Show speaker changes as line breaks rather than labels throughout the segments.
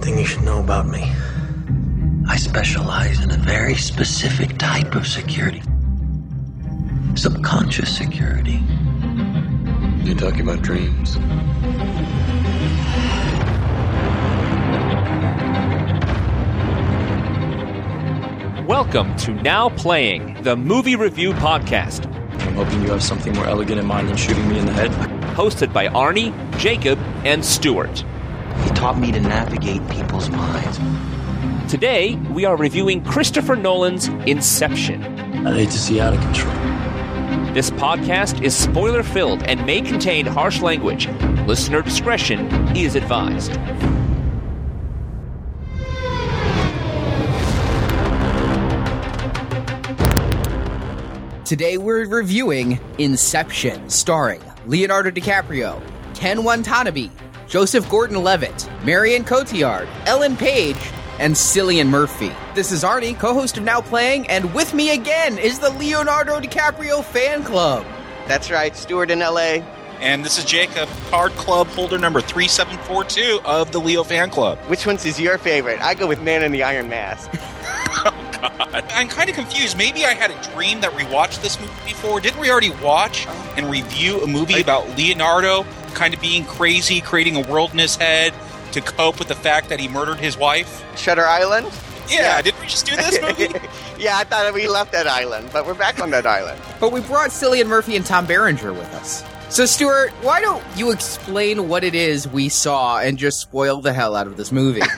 something you should know about me. I specialize in a very specific type of security subconscious security.
You're talking about dreams?
Welcome to Now Playing, the movie review podcast.
I'm hoping you have something more elegant in mind than shooting me in the head.
Hosted by Arnie, Jacob, and Stuart.
He taught me to navigate people's minds.
Today, we are reviewing Christopher Nolan's Inception.
I hate to see out of control.
This podcast is spoiler filled and may contain harsh language. Listener discretion is advised.
Today we're reviewing Inception, starring Leonardo DiCaprio, Ken Watanabe, Joseph Gordon-Levitt, Marion Cotillard, Ellen Page, and Cillian Murphy. This is Arnie, co-host of Now Playing, and with me again is the Leonardo DiCaprio fan club.
That's right, Stuart in LA.
And this is Jacob, card club holder number 3742 of the Leo fan club.
Which one's is your favorite? I go with Man in the Iron Mask.
Oh, God. I'm kind of confused. Maybe I had a dream that we watched this movie before. Didn't we already watch and review a movie about Leonardo kind of being crazy, creating a world in his head to cope with the fact that he murdered his wife?
Shutter Island?
Yeah, yeah. did we just do this movie?
yeah, I thought we left that island, but we're back on that island.
But we brought Cillian Murphy and Tom Berenger with us. So, Stuart, why don't you explain what it is we saw and just spoil the hell out of this movie?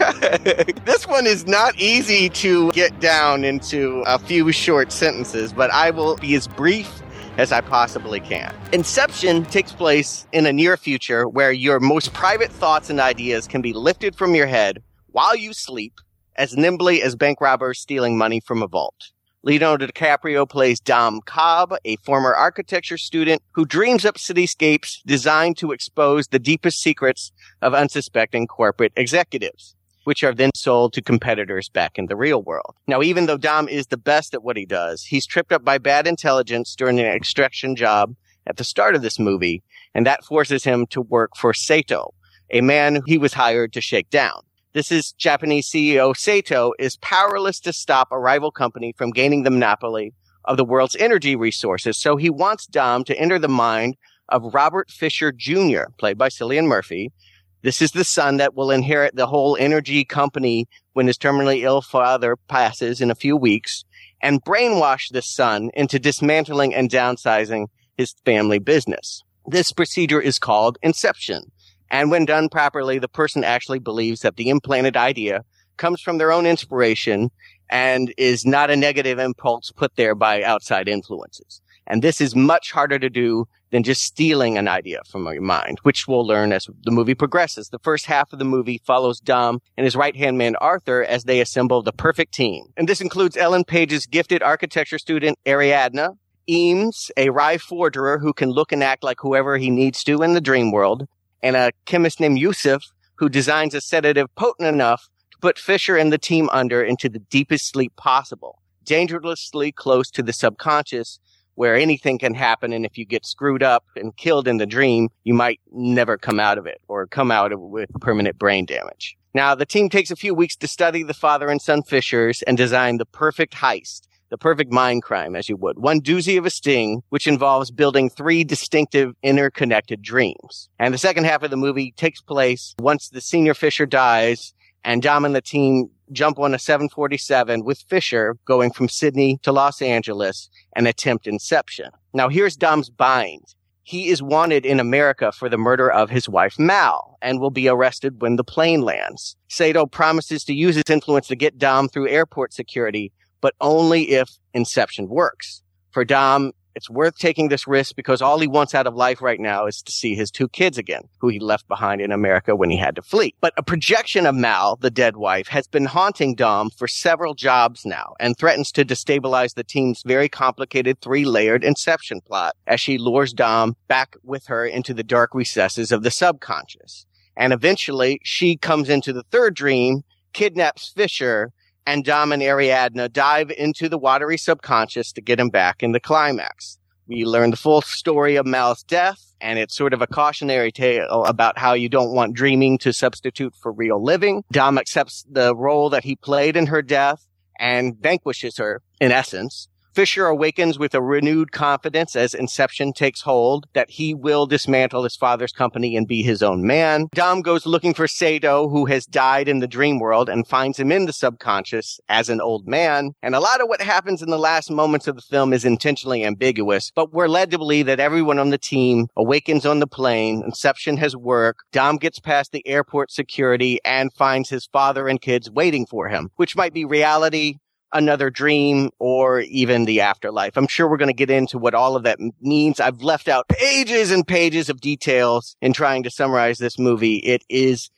this one is not easy to get down into a few short sentences, but I will be as brief as I possibly can. Inception takes place in a near future where your most private thoughts and ideas can be lifted from your head while you sleep as nimbly as bank robbers stealing money from a vault. Leonardo DiCaprio plays Dom Cobb, a former architecture student who dreams up cityscapes designed to expose the deepest secrets of unsuspecting corporate executives, which are then sold to competitors back in the real world. Now, even though Dom is the best at what he does, he's tripped up by bad intelligence during an extraction job at the start of this movie, and that forces him to work for Sato, a man he was hired to shake down. This is Japanese CEO Sato is powerless to stop a rival company from gaining the monopoly of the world's energy resources. So he wants Dom to enter the mind of Robert Fisher Jr., played by Cillian Murphy. This is the son that will inherit the whole energy company when his terminally ill father passes in a few weeks and brainwash this son into dismantling and downsizing his family business. This procedure is called inception. And when done properly, the person actually believes that the implanted idea comes from their own inspiration and is not a negative impulse put there by outside influences. And this is much harder to do than just stealing an idea from your mind, which we'll learn as the movie progresses. The first half of the movie follows Dom and his right hand man Arthur as they assemble the perfect team. And this includes Ellen Page's gifted architecture student Ariadne, Eames, a wry forgerer who can look and act like whoever he needs to in the dream world, and a chemist named Yusuf who designs a sedative potent enough to put Fisher and the team under into the deepest sleep possible, dangerously close to the subconscious where anything can happen. And if you get screwed up and killed in the dream, you might never come out of it or come out with permanent brain damage. Now, the team takes a few weeks to study the father and son Fishers and design the perfect heist the perfect mind crime, as you would. One doozy of a sting, which involves building three distinctive interconnected dreams. And the second half of the movie takes place once the senior Fisher dies and Dom and the team jump on a 747 with Fisher going from Sydney to Los Angeles and attempt inception. Now here's Dom's bind. He is wanted in America for the murder of his wife Mal and will be arrested when the plane lands. Sato promises to use his influence to get Dom through airport security, but only if Inception works. For Dom, it's worth taking this risk because all he wants out of life right now is to see his two kids again, who he left behind in America when he had to flee. But a projection of Mal, the dead wife, has been haunting Dom for several jobs now and threatens to destabilize the team's very complicated three-layered inception plot as she lures Dom back with her into the dark recesses of the subconscious. And eventually she comes into the third dream, kidnaps Fisher, and Dom and Ariadne dive into the watery subconscious to get him back in the climax. We learn the full story of Mal's death, and it's sort of a cautionary tale about how you don't want dreaming to substitute for real living. Dom accepts the role that he played in her death and vanquishes her, in essence. Fisher awakens with a renewed confidence as Inception takes hold that he will dismantle his father's company and be his own man. Dom goes looking for Sato, who has died in the dream world, and finds him in the subconscious as an old man. And a lot of what happens in the last moments of the film is intentionally ambiguous, but we're led to believe that everyone on the team awakens on the plane. Inception has worked. Dom gets past the airport security and finds his father and kids waiting for him, which might be reality, another dream or even the afterlife. I'm sure we're going to get into what all of that means. I've left out pages and pages of details in trying to summarize this movie. It is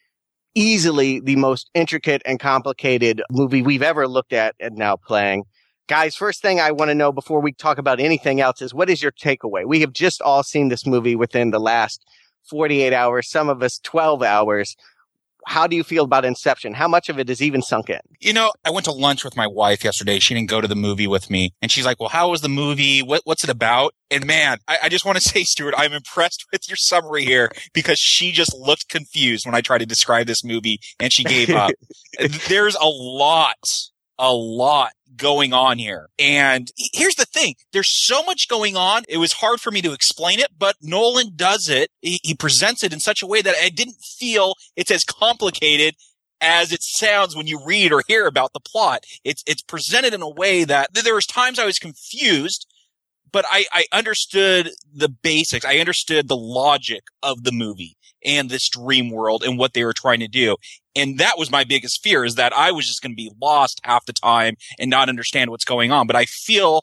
easily the most intricate and complicated movie we've ever looked at and now playing. Guys, first thing I want to know before we talk about anything else is what is your takeaway? We have just all seen this movie within the last 48 hours, some of us 12 hours how do you feel about Inception? How much of it is even sunk in?
You know, I went to lunch with my wife yesterday. She didn't go to the movie with me. And she's like, well, how was the movie? What, what's it about? And man, I, I just want to say, Stuart, I'm impressed with your summary here because she just looked confused when I tried to describe this movie and she gave up. There's a lot, a lot going on here. And here's the thing. There's so much going on. It was hard for me to explain it, but Nolan does it. He, he presents it in such a way that I didn't feel it's as complicated as it sounds when you read or hear about the plot. It's, it's presented in a way that there was times I was confused, but I, I understood the basics. I understood the logic of the movie and this dream world and what they were trying to do. And that was my biggest fear is that I was just going to be lost half the time and not understand what's going on. But I feel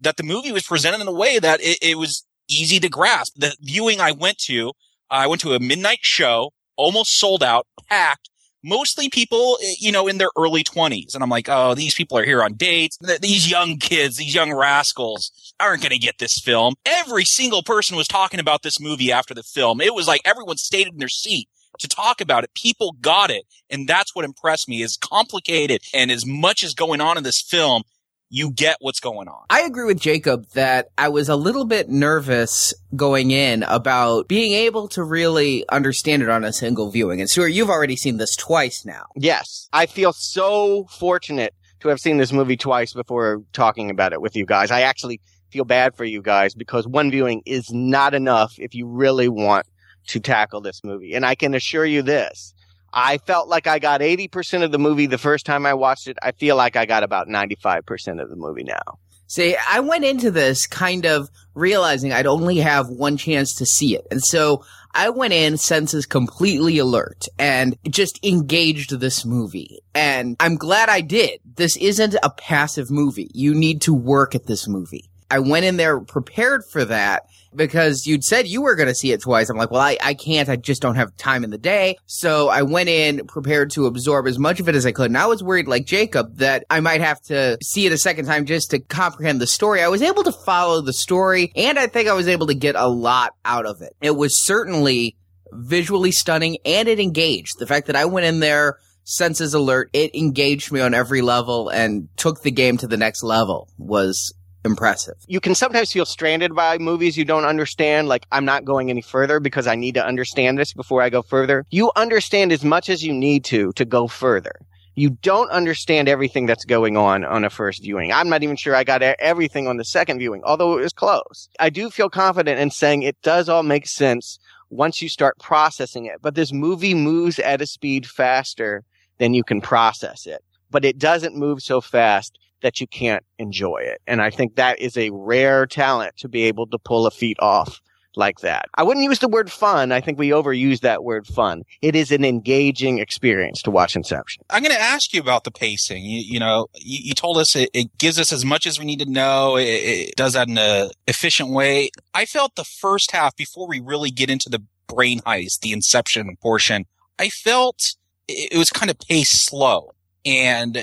that the movie was presented in a way that it, it was easy to grasp. The viewing I went to, I went to a midnight show, almost sold out, packed, mostly people, eh, you know, in their early 20s. And I'm like, oh, these people are here on dates. These young kids, these young rascals aren't going to get this film. Every single person was talking about this movie after the film. It was like everyone stayed in their seat to talk about it. People got it. And that's what impressed me is complicated and as much as going on in this film, you get what's going on.
I agree with Jacob that I was a little bit nervous going in about being able to really understand it on a single viewing. And Stuart, you've already seen this twice now.
Yes. I feel so fortunate to have seen this movie twice before talking about it with you guys. I actually feel bad for you guys because one viewing is not enough if you really want to tackle this movie. And I can assure you this. I felt like I got 80% of the movie the first time I watched it. I feel like I got about 95% of the movie now.
See, I went into this kind of realizing I'd only have one chance to see it. And so I went in senses completely alert and just engaged this movie. And I'm glad I did. This isn't a passive movie. You need to work at this movie. I went in there prepared for that because you'd said you were going to see it twice. I'm like, well, I, I can't. I just don't have time in the day. So I went in prepared to absorb as much of it as I could. And I was worried, like Jacob, that I might have to see it a second time just to comprehend the story. I was able to follow the story and I think I was able to get a lot out of it. It was certainly visually stunning and it engaged. The fact that I went in there senses alert, it engaged me on every level and took the game to the next level was impressive.
You can sometimes feel stranded by movies you don't understand. Like, I'm not going any further because I need to understand this before I go further. You understand as much as you need to to go further. You don't understand everything that's going on on a first viewing. I'm not even sure I got everything on the second viewing, although it was close. I do feel confident in saying it does all make sense once you start processing it. But this movie moves at a speed faster than you can process it. But it doesn't move so fast that you can't enjoy it. And I think that is a rare talent to be able to pull a feat off like that. I wouldn't use the word fun. I think we overuse that word fun. It is an engaging experience to watch Inception.
I'm going to ask you about the pacing. You, you know, you, you, told us it, it, gives us as much as we need to know. It, it does that in an efficient way. I felt the first half before we really get into the brain heist, the Inception portion, I felt it was kind of paced slow and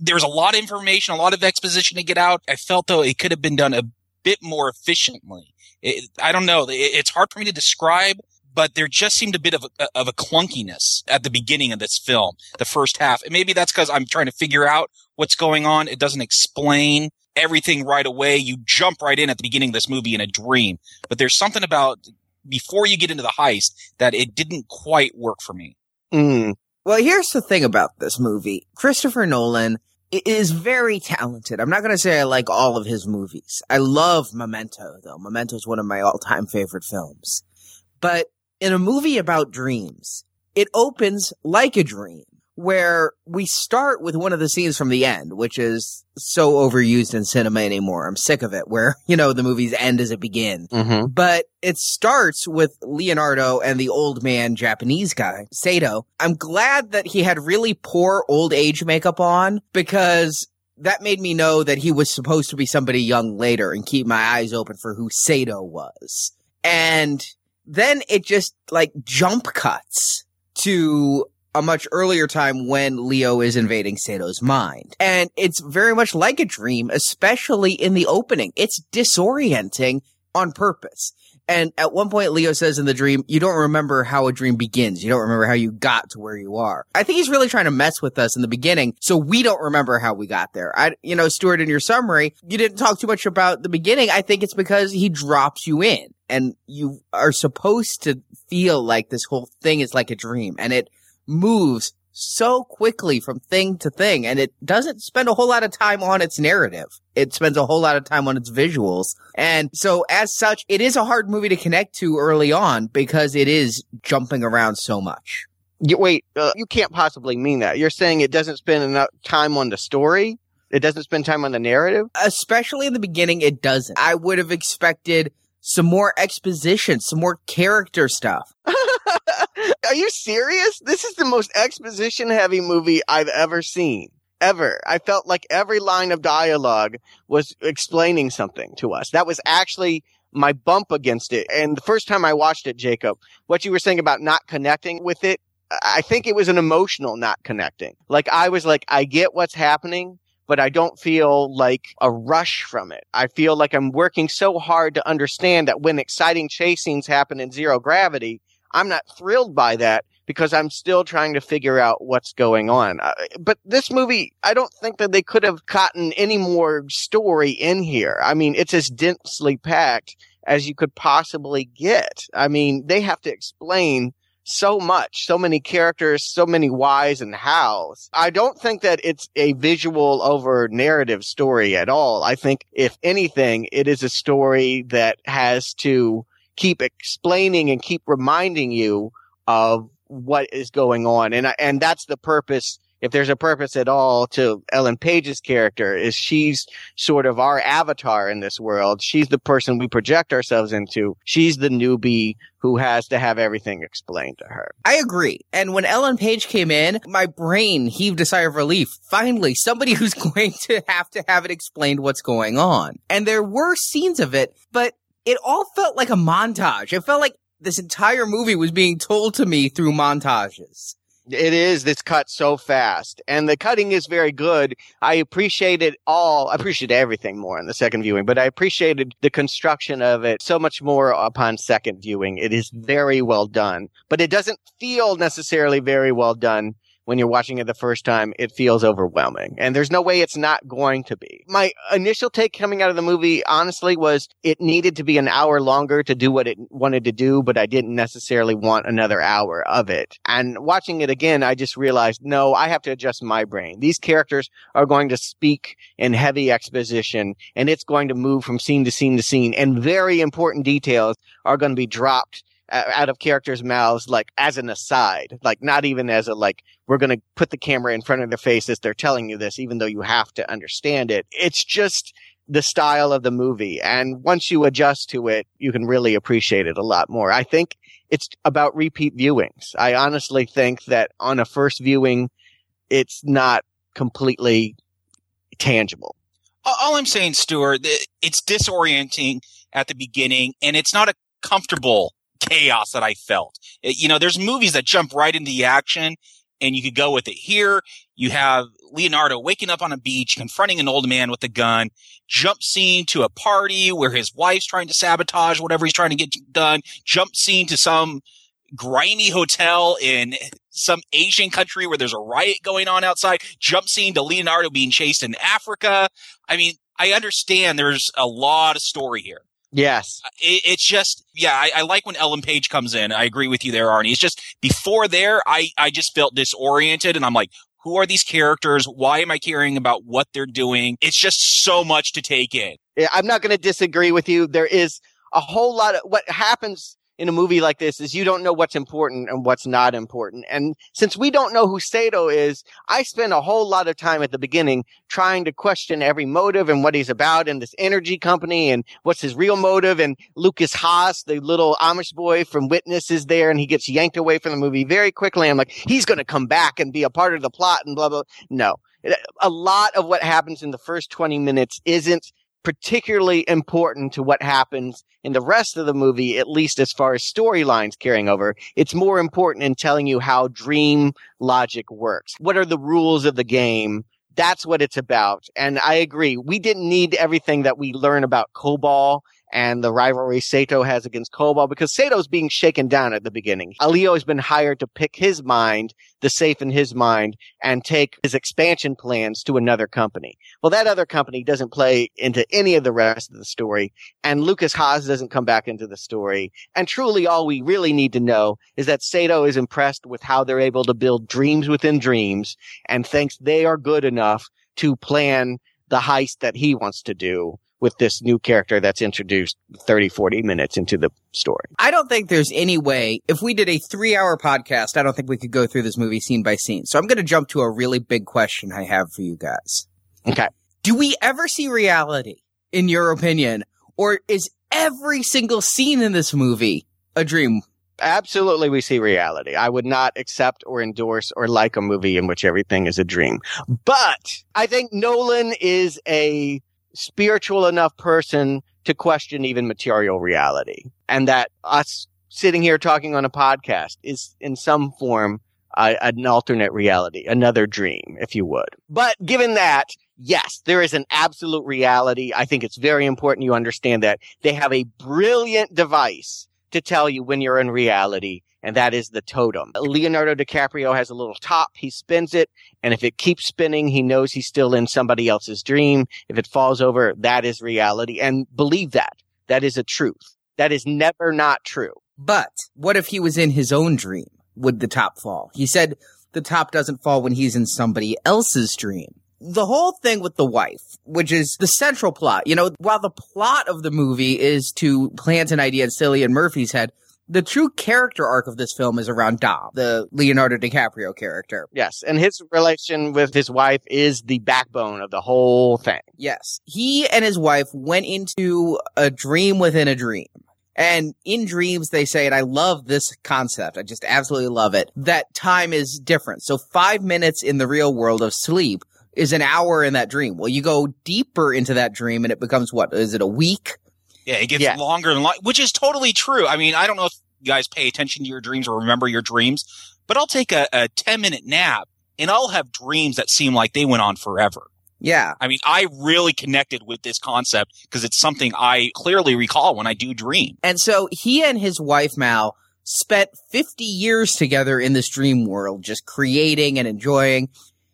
there's a lot of information, a lot of exposition to get out. I felt though it could have been done a bit more efficiently. It, I don't know. It, it's hard for me to describe, but there just seemed a bit of a, of a clunkiness at the beginning of this film, the first half. And maybe that's because I'm trying to figure out what's going on. It doesn't explain everything right away. You jump right in at the beginning of this movie in a dream. But there's something about before you get into the heist that it didn't quite work for me.
Mm.
Well, here's the thing about this movie. Christopher Nolan is very talented. I'm not going to say I like all of his movies. I love Memento, though. Memento is one of my all time favorite films. But in a movie about dreams, it opens like a dream where we start with one of the scenes from the end, which is so overused in cinema anymore. I'm sick of it, where, you know, the movies end as it begin.
Mm-hmm.
But it starts with Leonardo and the old man Japanese guy, Sato. I'm glad that he had really poor old age makeup on because that made me know that he was supposed to be somebody young later and keep my eyes open for who Sato was. And then it just like jump cuts to a much earlier time when Leo is invading Sato's mind. And it's very much like a dream, especially in the opening. It's disorienting on purpose. And at one point, Leo says in the dream, you don't remember how a dream begins. You don't remember how you got to where you are. I think he's really trying to mess with us in the beginning. So we don't remember how we got there. I, you know, Stuart, in your summary, you didn't talk too much about the beginning. I think it's because he drops you in and you are supposed to feel like this whole thing is like a dream and it moves so quickly from thing to thing and it doesn't spend a whole lot of time on its narrative. It spends a whole lot of time on its visuals. And so as such, it is a hard movie to connect to early on because it is jumping around so much.
You, wait, uh, you can't possibly mean that. You're saying it doesn't spend enough time on the story? It doesn't spend time on the narrative?
Especially in the beginning, it doesn't. I would have expected some more exposition, some more character stuff.
Are you serious? This is the most exposition heavy movie I've ever seen. Ever. I felt like every line of dialogue was explaining something to us. That was actually my bump against it. And the first time I watched it, Jacob, what you were saying about not connecting with it, I think it was an emotional not connecting. Like I was like, I get what's happening, but I don't feel like a rush from it. I feel like I'm working so hard to understand that when exciting chase scenes happen in zero gravity, I'm not thrilled by that because I'm still trying to figure out what's going on. Uh, but this movie, I don't think that they could have gotten any more story in here. I mean, it's as densely packed as you could possibly get. I mean, they have to explain so much, so many characters, so many whys and hows. I don't think that it's a visual over narrative story at all. I think if anything, it is a story that has to keep explaining and keep reminding you of what is going on. And, and that's the purpose. If there's a purpose at all to Ellen Page's character is she's sort of our avatar in this world. She's the person we project ourselves into. She's the newbie who has to have everything explained to her.
I agree. And when Ellen Page came in, my brain heaved a sigh of relief. Finally, somebody who's going to have to have it explained what's going on. And there were scenes of it, but it all felt like a montage. It felt like this entire movie was being told to me through montages.
It is. It's cut so fast, and the cutting is very good. I appreciated all. I appreciated everything more in the second viewing, but I appreciated the construction of it so much more upon second viewing. It is very well done, but it doesn't feel necessarily very well done when you're watching it the first time, it feels overwhelming. And there's no way it's not going to be. My initial take coming out of the movie, honestly, was it needed to be an hour longer to do what it wanted to do, but I didn't necessarily want another hour of it. And watching it again, I just realized, no, I have to adjust my brain. These characters are going to speak in heavy exposition and it's going to move from scene to scene to scene and very important details are going to be dropped out of characters' mouths, like as an aside, like not even as a like we're going to put the camera in front of their faces. They're telling you this, even though you have to understand it. It's just the style of the movie, and once you adjust to it, you can really appreciate it a lot more. I think it's about repeat viewings. I honestly think that on a first viewing, it's not completely tangible.
All I'm saying, Stuart, it's disorienting at the beginning, and it's not a comfortable chaos that I felt. It, you know, there's movies that jump right into the action and you could go with it. Here, you have Leonardo waking up on a beach, confronting an old man with a gun, jump scene to a party where his wife's trying to sabotage whatever he's trying to get done, jump scene to some grimy hotel in some Asian country where there's a riot going on outside, jump scene to Leonardo being chased in Africa. I mean, I understand there's a lot of story here.
Yes.
Uh, it, it's just, yeah, I, I, like when Ellen Page comes in. I agree with you there, Arnie. It's just before there, I, I just felt disoriented and I'm like, who are these characters? Why am I caring about what they're doing? It's just so much to take in.
I'm not going to disagree with you. There is a whole lot of what happens in a movie like this is you don't know what's important and what's not important. And since we don't know who Sato is, I spend a whole lot of time at the beginning trying to question every motive and what he's about in this energy company and what's his real motive. And Lukas Haas, the little Amish boy from Witness is there and he gets yanked away from the movie very quickly. I'm like, he's going to come back and be a part of the plot and blah, blah. No. A lot of what happens in the first 20 minutes isn't particularly important to what happens in the rest of the movie, at least as far as storylines carrying over. It's more important in telling you how dream logic works. What are the rules of the game? That's what it's about. And I agree. We didn't need everything that we learn about Cobol and the rivalry Sato has against Cobol because Sato's being shaken down at the beginning. Alio has been hired to pick his mind, the safe in his mind, and take his expansion plans to another company. Well, that other company doesn't play into any of the rest of the story, and Lukas Haas doesn't come back into the story. And truly all we really need to know is that Sato is impressed with how they're able to build dreams within dreams and thinks they are good enough to plan the heist that he wants to do with this new character that's introduced 30, 40 minutes into the story.
I don't think there's any way, if we did a three hour podcast, I don't think we could go through this movie scene by scene. So I'm going to jump to a really big question I have for you guys.
Okay.
Do we ever see reality, in your opinion? Or is every single scene in this movie a dream?
Absolutely, we see reality. I would not accept or endorse or like a movie in which everything is a dream. But I think Nolan is a spiritual enough person to question even material reality. And that us sitting here talking on a podcast is in some form uh, an alternate reality, another dream, if you would. But given that, yes, there is an absolute reality. I think it's very important you understand that they have a brilliant device to tell you when you're in reality and that is the totem. Leonardo DiCaprio has a little top. He spins it. And if it keeps spinning, he knows he's still in somebody else's dream. If it falls over, that is reality. And believe that. That is a truth. That is never not true.
But what if he was in his own dream? Would the top fall? He said the top doesn't fall when he's in somebody else's dream the whole thing with the wife, which is the central plot, you know, while the plot of the movie is to plant an idea in Cillian Murphy's head, the true character arc of this film is around Dom, the Leonardo DiCaprio character.
Yes, and his relation with his wife is the backbone of the whole thing.
Yes. He and his wife went into a dream within a dream. And in dreams, they say, and I love this concept. I just absolutely love it, that time is different. So five minutes in the real world of sleep is an hour in that dream. Well, you go deeper into that dream and it becomes what? Is it a week?
Yeah, it gets yeah. longer and longer, which is totally true. I mean, I don't know if you guys pay attention to your dreams or remember your dreams, but I'll take a, a 10 minute nap and I'll have dreams that seem like they went on forever.
Yeah.
I mean, I really connected with this concept because it's something I clearly recall when I do dream.
And so he and his wife, Mal, spent 50 years together in this dream world, just creating and enjoying.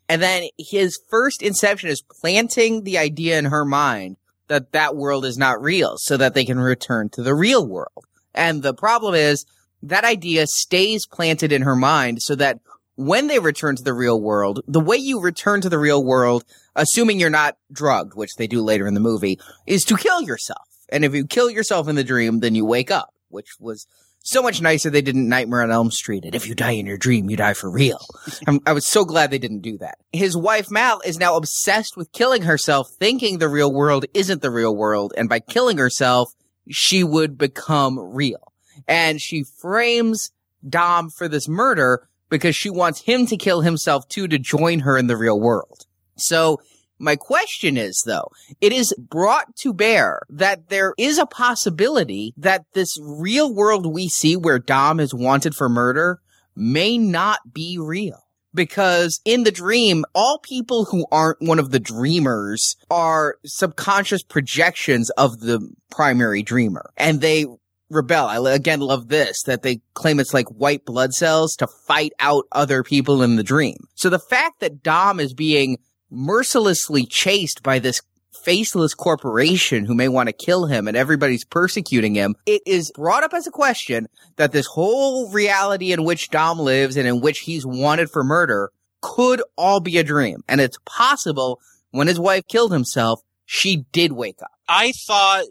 And then his first inception is planting the idea in her mind that that world is not real so that they can return to the real world. And the problem is that idea stays planted in her mind so that when they return to the real world, the way you return to the real world, assuming you're not drugged, which they do later in the movie, is to kill yourself. And if you kill yourself in the dream, then you wake up, which was so much nicer they didn't Nightmare on Elm Street. And if you die in your dream, you die for real. I'm, i was so glad they didn't do that. His wife Mal is now obsessed with killing herself, thinking the real world isn't the real world. And by killing herself, she would become real. And she frames Dom for this murder because she wants him to kill himself too to join her in the real world. So my question is though, it is brought to bear that there is a possibility that this real world we see where Dom is wanted for murder may not be real. Because in the dream, all people who aren't one of the dreamers are subconscious projections of the primary dreamer. And they rebel. I again love this, that they claim it's like white blood cells to fight out other people in the dream. So the fact that Dom is being mercilessly chased by this faceless corporation who may want to kill him and everybody's persecuting him. It is brought up as a question that this whole reality in which Dom lives and in which he's wanted for murder could all be a dream. And it's possible when his wife killed himself, she did wake up.
I thought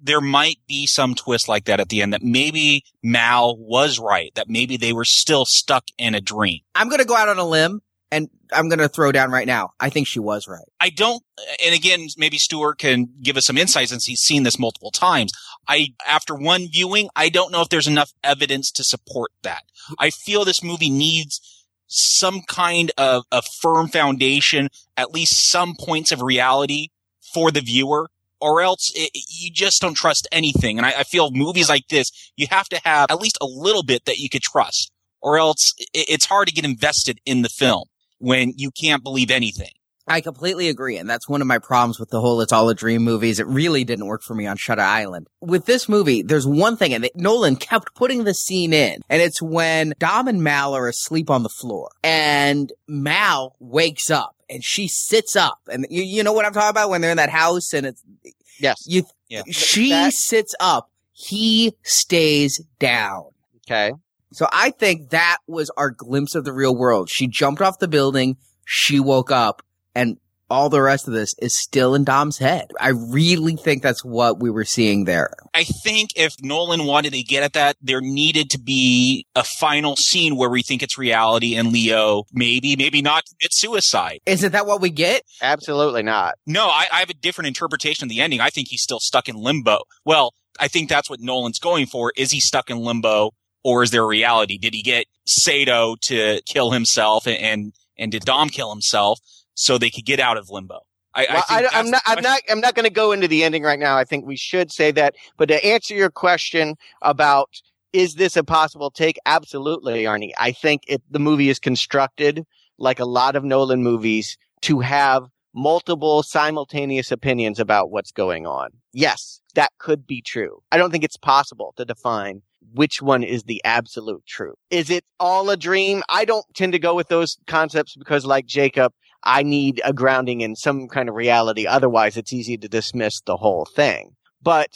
there might be some twist like that at the end that maybe Mal was right, that maybe they were still stuck in a dream.
I'm going to go out on a limb I'm going to throw down right now. I think she was right.
I don't, and again, maybe Stuart can give us some insights since he's seen this multiple times. I, after one viewing, I don't know if there's enough evidence to support that. I feel this movie needs some kind of a firm foundation, at least some points of reality for the viewer or else it, you just don't trust anything. And I, I, feel movies like this, you have to have at least a little bit that you could trust, or else it, it's hard to get invested in the film when you can't believe anything.
I completely agree. And that's one of my problems with the whole It's All a Dream movies. It really didn't work for me on Shutter Island. With this movie, there's one thing, and Nolan kept putting the scene in, and it's when Dom and Mal are asleep on the floor, and Mal wakes up and she sits up. And you, you know what I'm talking about when they're in that house and it's,
yes.
You, yeah. She that- sits up. He stays down.
Okay.
So I think that was our glimpse of the real world. She jumped off the building. She woke up and all the rest of this is still in Dom's head. I really think that's what we were seeing there.
I think if Nolan wanted to get at that, there needed to be a final scene where we think it's reality and Leo maybe, maybe not commit suicide.
Isn't that what we get?
Absolutely not.
No, I, I have a different interpretation of the ending. I think he's still stuck in limbo. Well, I think that's what Nolan's going for. Is he stuck in limbo or is there a reality? Did he get Sato to kill himself and, and, and did Dom kill himself? so they could get out of limbo.
I, well, I am not. I'm not. I'm not going to go into the ending right now. I think we should say that. But to answer your question about is this a possible take? Absolutely, Arnie. I think it, the movie is constructed like a lot of Nolan movies to have multiple simultaneous opinions about what's going on. Yes, that could be true. I don't think it's possible to define which one is the absolute truth. Is it all a dream? I don't tend to go with those concepts because like Jacob, I need a grounding in some kind of reality. Otherwise, it's easy to dismiss the whole thing. But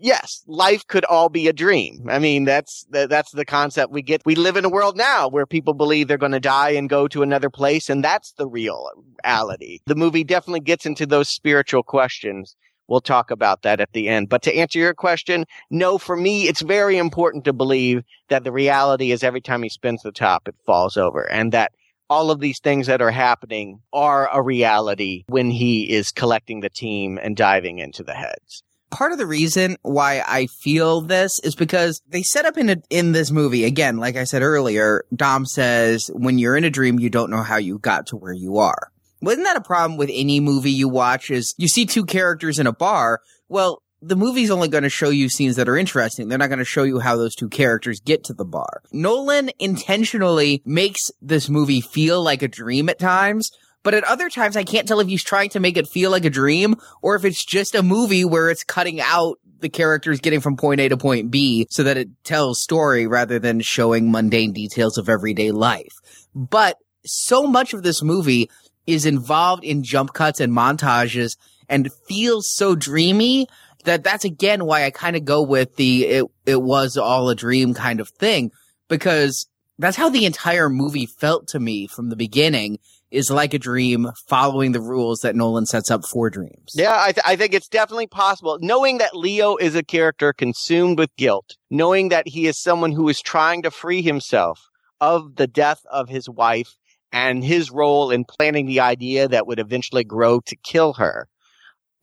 yes, life could all be a dream. I mean, that's that's the concept we get. We live in a world now where people believe they're going to die and go to another place, and that's the real reality. The movie definitely gets into those spiritual questions. We'll talk about that at the end. But to answer your question, no, for me, it's very important to believe that the reality is every time he spins the top, it falls over and that all of these things that are happening are a reality when he is collecting the team and diving into the heads.
Part of the reason why I feel this is because they set up in a, in this movie again, like I said earlier, Dom says when you're in a dream you don't know how you got to where you are. Wasn't that a problem with any movie you watch is you see two characters in a bar, well, the movie's only going to show you scenes that are interesting. They're not going to show you how those two characters get to the bar. Nolan intentionally makes this movie feel like a dream at times, but at other times I can't tell if he's trying to make it feel like a dream or if it's just a movie where it's cutting out the characters getting from point A to point B so that it tells story rather than showing mundane details of everyday life. But so much of this movie is involved in jump cuts and montages and feels so dreamy that that's again why I kind of go with the it it was all a dream kind of thing because that's how the entire movie felt to me from the beginning is like a dream following the rules that Nolan sets up for dreams.
Yeah, I, th- I think it's definitely possible. Knowing that Leo is a character consumed with guilt, knowing that he is someone who is trying to free himself of the death of his wife and his role in planning the idea that would eventually grow to kill her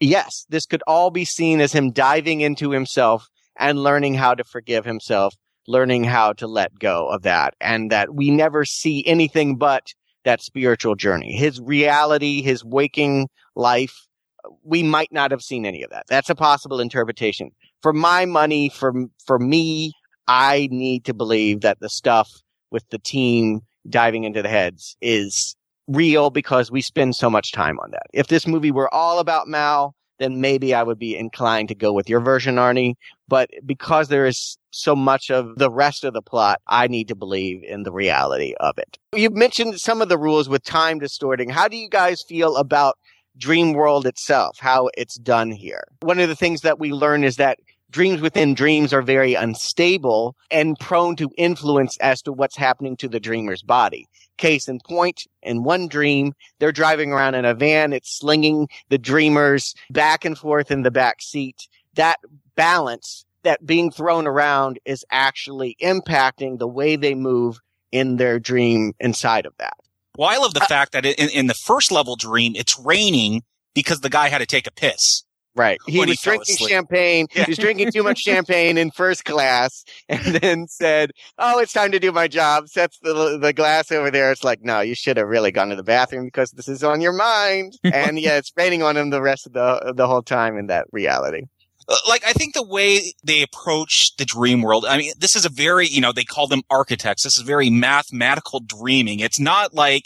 yes, this could all be seen as him diving into himself and learning how to forgive himself, learning how to let go of that, and that we never see anything but that spiritual journey. His reality, his waking life, we might not have seen any of that. That's a possible interpretation. For my money, for, for me, I need to believe that the stuff with the team diving into the heads is real because we spend so much time on that. If this movie were all about Mal, then maybe I would be inclined to go with your version, Arnie. But because there is so much of the rest of the plot, I need to believe in the reality of it. You mentioned some of the rules with time distorting. How do you guys feel about dream world itself, how it's done here. One of the things that we learn is that dreams within dreams are very unstable and prone to influence as to what's happening to the dreamer's body. Case in point, in one dream, they're driving around in a van. It's slinging the dreamers back and forth in the back seat. That balance that being thrown around is actually impacting the way they move in their dream inside of that.
Well, I love the uh, fact that in, in the first level dream, it's raining because the guy had to take a piss.
Right. He was he drinking asleep. champagne. Yeah. He was drinking too much champagne in first class and then said, Oh, it's time to do my job. Sets the, the glass over there. It's like, no, you should have really gone to the bathroom because this is on your mind. and yeah, it's raining on him the rest of the, the whole time in that reality.
Uh, like, I think the way they approach the dream world, I mean, this is a very, you know, they call them architects. This is very mathematical dreaming. It's not like,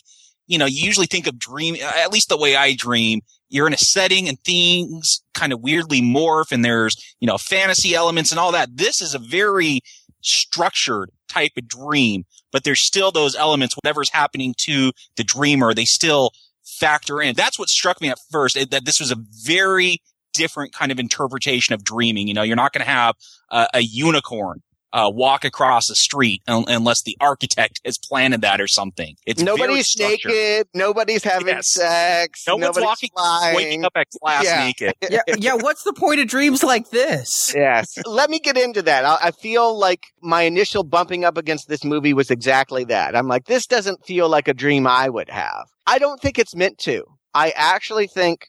you know, you usually think of dream, at least the way I dream, you're in a setting and things kind of weirdly morph and there's, you know, fantasy elements and all that. This is a very structured type of dream, but there's still those elements, whatever's happening to the dreamer, they still factor in. That's what struck me at first, that this was a very different kind of interpretation of dreaming. You know, you're not going to have a, a unicorn uh, walk across a street un- unless the architect has planted that or something. It's
nobody's naked. Nobody's having yes. sex.
No one's walking, flying. waking up at class
yeah.
naked.
yeah, yeah. What's the point of dreams like this?
Yes. Let me get into that. I, I feel like my initial bumping up against this movie was exactly that. I'm like, this doesn't feel like a dream I would have. I don't think it's meant to. I actually think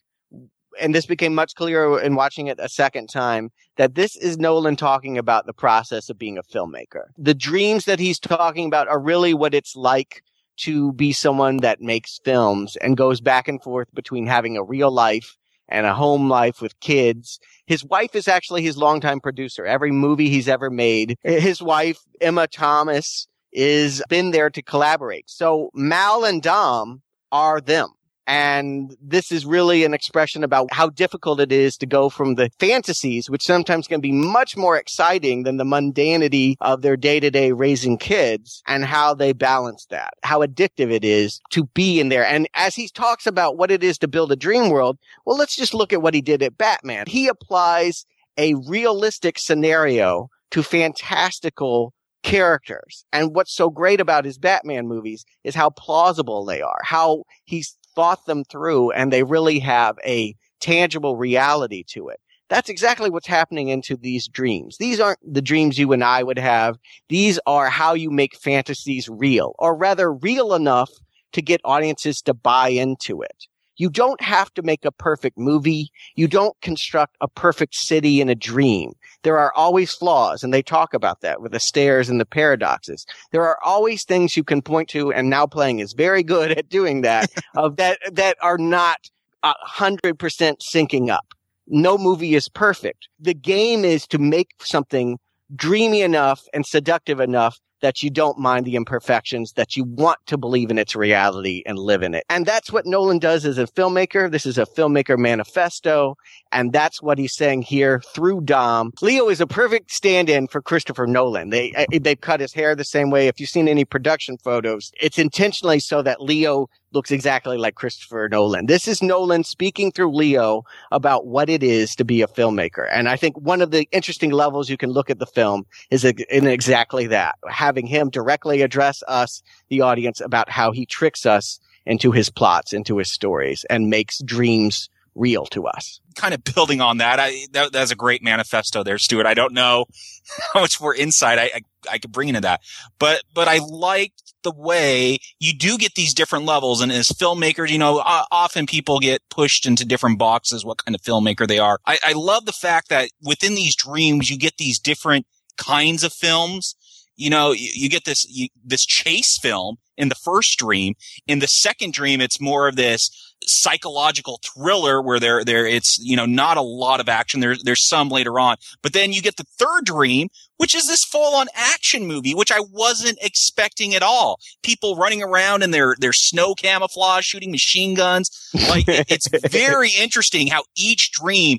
and this became much clearer in watching it a second time that this is Nolan talking about the process of being a filmmaker. The dreams that he's talking about are really what it's like to be someone that makes films and goes back and forth between having a real life and a home life with kids. His wife is actually his longtime producer. Every movie he's ever made, his wife, Emma Thomas, is been there to collaborate. So Mal and Dom are them. And this is really an expression about how difficult it is to go from the fantasies, which sometimes can be much more exciting than the mundanity of their day to day raising kids and how they balance that, how addictive it is to be in there. And as he talks about what it is to build a dream world, well, let's just look at what he did at Batman. He applies a realistic scenario to fantastical characters. And what's so great about his Batman movies is how plausible they are, how he's thought them through and they really have a tangible reality to it. That's exactly what's happening into these dreams. These aren't the dreams you and I would have. These are how you make fantasies real, or rather real enough to get audiences to buy into it. You don't have to make a perfect movie. You don't construct a perfect city in a dream. There are always flaws, and they talk about that with the stairs and the paradoxes. There are always things you can point to, and now playing is very good at doing that, of that, that are not a hundred percent syncing up. No movie is perfect. The game is to make something dreamy enough and seductive enough that you don't mind the imperfections, that you want to believe in its reality and live in it. And that's what Nolan does as a filmmaker. This is a filmmaker manifesto. And that's what he's saying here through Dom. Leo is a perfect stand-in for Christopher Nolan. They, uh, they've cut his hair the same way. If you've seen any production photos, it's intentionally so that Leo looks exactly like Christopher Nolan. This is Nolan speaking through Leo about what it is to be a filmmaker. And I think one of the interesting levels you can look at the film is in exactly that, having him directly address us, the audience, about how he tricks us into his plots, into his stories and makes dreams real to us.
Kind of building on that, I, that that's a great manifesto there, Stuart. I don't know how much more insight I, I, I could bring into that, but but I liked the way you do get these different levels, and as filmmakers, you know, often people get pushed into different boxes, what kind of filmmaker they are. I, I love the fact that within these dreams, you get these different kinds of films you know, you, you get this, you, this chase film in the first dream. In the second dream, it's more of this psychological thriller where there, there, it's, you know, not a lot of action. There's, there's some later on, but then you get the third dream, which is this full on action movie, which I wasn't expecting at all. People running around in their, their snow camouflage, shooting machine guns. Like it's very interesting how each dream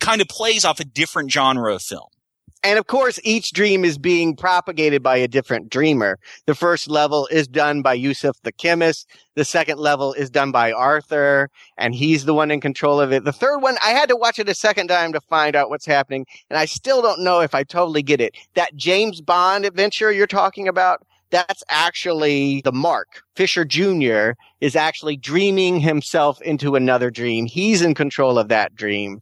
kind of plays off a different genre of film
And of course, each dream is being propagated by a different dreamer. The first level is done by Yusuf the chemist. The second level is done by Arthur, and he's the one in control of it. The third one, I had to watch it a second time to find out what's happening, and I still don't know if I totally get it. That James Bond adventure you're talking about, that's actually the mark. Fisher Jr. is actually dreaming himself into another dream. He's in control of that dream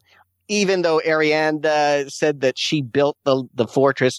even though Ariadne said that she built the the fortress,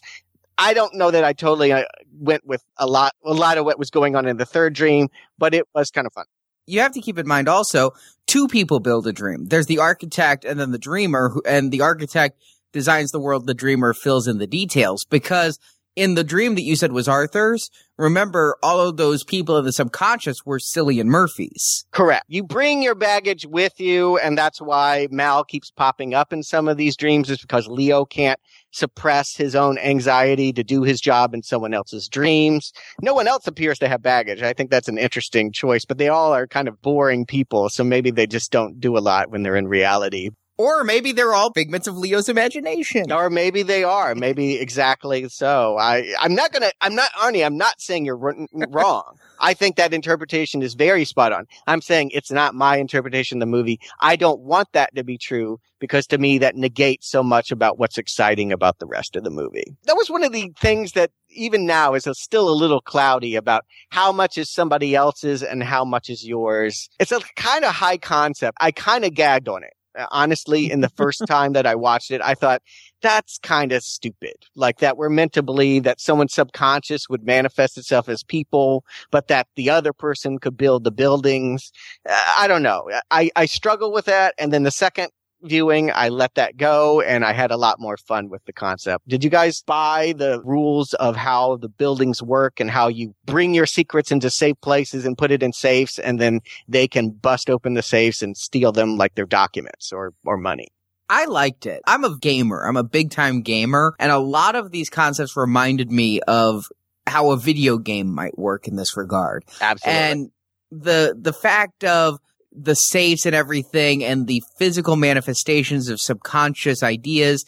I don't know that I totally uh, went with a lot a lot of what was going on in the third dream, but it was kind of fun.
You have to keep in mind also two people build a dream. There's the architect and then the dreamer, who, and the architect designs the world. The dreamer fills in the details because in the dream that you said was Arthur's, remember all of those people in the subconscious were Cillian Murphy's.
Correct. You bring your baggage with you, and that's why Mal keeps popping up in some of these dreams, is because Leo can't suppress his own anxiety to do his job in someone else's dreams. No one else appears to have baggage. I think that's an interesting choice, but they all are kind of boring people, so maybe they just don't do a lot when they're in reality.
Or maybe they're all figments of Leo's imagination.
Or maybe they are. Maybe exactly so. I, I'm not gonna, I'm not, Arnie, I'm not saying you're wrong. I think that interpretation is very spot on. I'm saying it's not my interpretation of the movie. I don't want that to be true because to me that negates so much about what's exciting about the rest of the movie. That was one of the things that even now is a, still a little cloudy about how much is somebody else's and how much is yours. It's a kind of high concept. I kind of gagged on it Uh, honestly, in the first time that I watched it, I thought that's kind of stupid. Like that we're meant to believe that someone's subconscious would manifest itself as people, but that the other person could build the buildings. Uh, I don't know. I, I struggle with that. And then the second viewing, I let that go and I had a lot more fun with the concept. Did you guys buy the rules of how the buildings work and how you bring your secrets into safe places and put it in safes and then they can bust open the safes and steal them like their documents or, or money?
I liked it. I'm a gamer. I'm a big time gamer and a lot of these concepts reminded me of how a video game might work in this regard.
Absolutely.
And the, the fact of the safes and everything and the physical manifestations of subconscious ideas,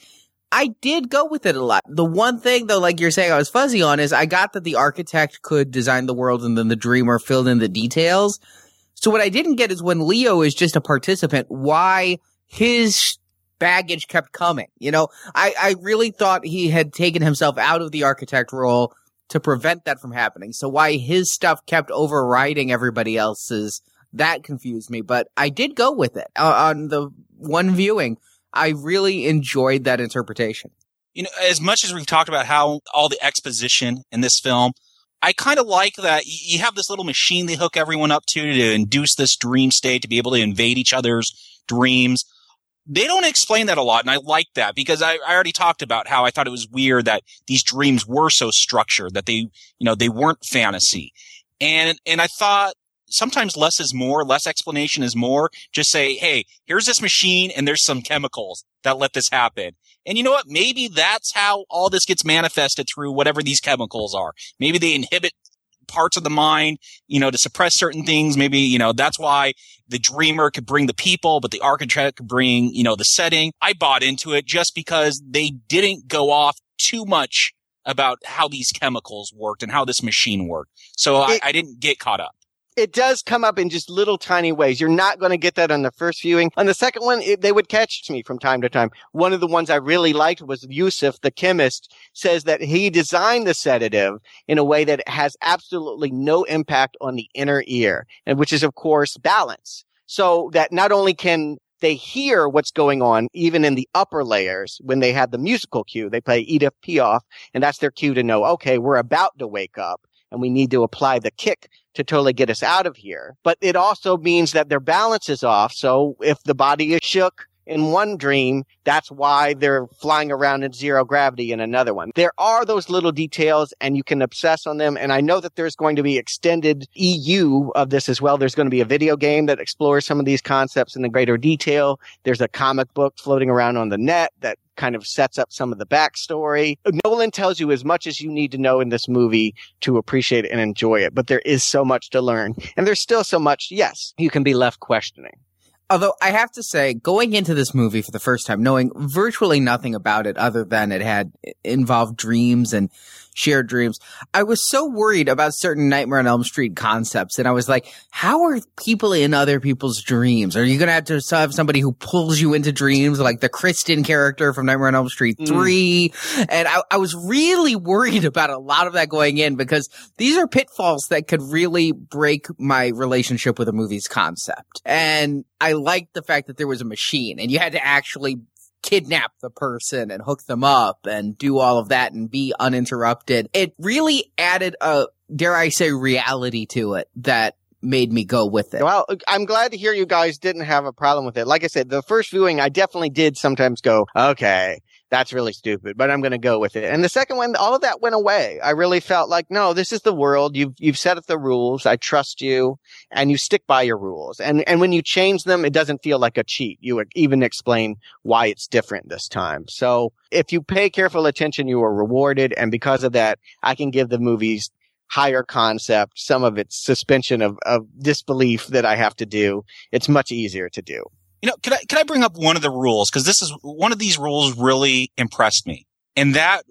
I did go with it a lot. The one thing though, like you're saying, I was fuzzy on is I got that the architect could design the world and then the dreamer filled in the details. So what I didn't get is when Leo is just a participant, why his baggage kept coming. You know, I, I really thought he had taken himself out of the architect role to prevent that from happening. So why his stuff kept overriding everybody else's that confused me, but I did go with it uh, on the one viewing. I really enjoyed that interpretation.
You know, as much as we've talked about how all the exposition in this film, I kind of like that you have this little machine they hook everyone up to to induce this dream state to be able to invade each other's dreams. They don't explain that a lot, and I like that because I, I already talked about how I thought it was weird that these dreams were so structured that they, you know, they weren't fantasy. And, and I thought sometimes less is more, less explanation is more. Just say, hey, here's this machine and there's some chemicals that let this happen. And you know what? Maybe that's how all this gets manifested through whatever these chemicals are. Maybe they inhibit parts of the mind, you know, to suppress certain things. Maybe, you know, that's why the dreamer could bring the people, but the architect could bring, you know, the setting. I bought into it just because they didn't go off too much about how these chemicals worked and how this machine worked. So it, I, I didn't get caught up
it does come up in just little tiny ways. You're not going to get that on the first viewing. On the second one, it, they would catch me from time to time. One of the ones I really liked was Yusuf, the chemist, says that he designed the sedative in a way that has absolutely no impact on the inner ear, and which is of course balance. So that not only can they hear what's going on even in the upper layers when they have the musical cue. They play Edith Piaf and that's their cue to know, okay, we're about to wake up and we need to apply the kick to totally get us out of here. But it also means that their balance is off. So if the body is shook, in one dream, that's why they're flying around in zero gravity in another one. There are those little details and you can obsess on them. And I know that there's going to be extended EU of this as well. There's going to be a video game that explores some of these concepts in the greater detail. There's a comic book floating around on the net that kind of sets up some of the backstory. Nolan tells you as much as you need to know in this movie to appreciate and enjoy it, but there is so much to learn. And there's still so much, yes, you can be left questioning.
Although I have to say, going into this movie for the first time, knowing virtually nothing about it other than it had involved dreams and shared dreams, I was so worried about certain Nightmare on Elm Street concepts. And I was like, how are people in other people's dreams? Are you going to have to have somebody who pulls you into dreams, like the Kristen character from Nightmare on Elm Street mm. 3? And I, I was really worried about a lot of that going in because these are pitfalls that could really break my relationship with a movie's concept. And I liked the fact that there was a machine and you had to actually kidnap the person and hook them up and do all of that and be uninterrupted. It really added a, dare I say, reality to it that made me go with it.
Well, I'm glad to hear you guys didn't have a problem with it. Like I said, the first viewing, I definitely did sometimes go, okay, that's really stupid, but I'm going to go with it. And the second one, all of that went away. I really felt like, no, this is the world. You've, you've set up the rules. I trust you and you stick by your rules. And, and when you change them, it doesn't feel like a cheat. You even explain why it's different this time. So if you pay careful attention, you are rewarded. And because of that, I can give the movies higher concept, some of its suspension of, of disbelief that I have to do. It's much easier to do.
You know, can I can I bring up one of the rules because this is one of these rules really impressed me, and that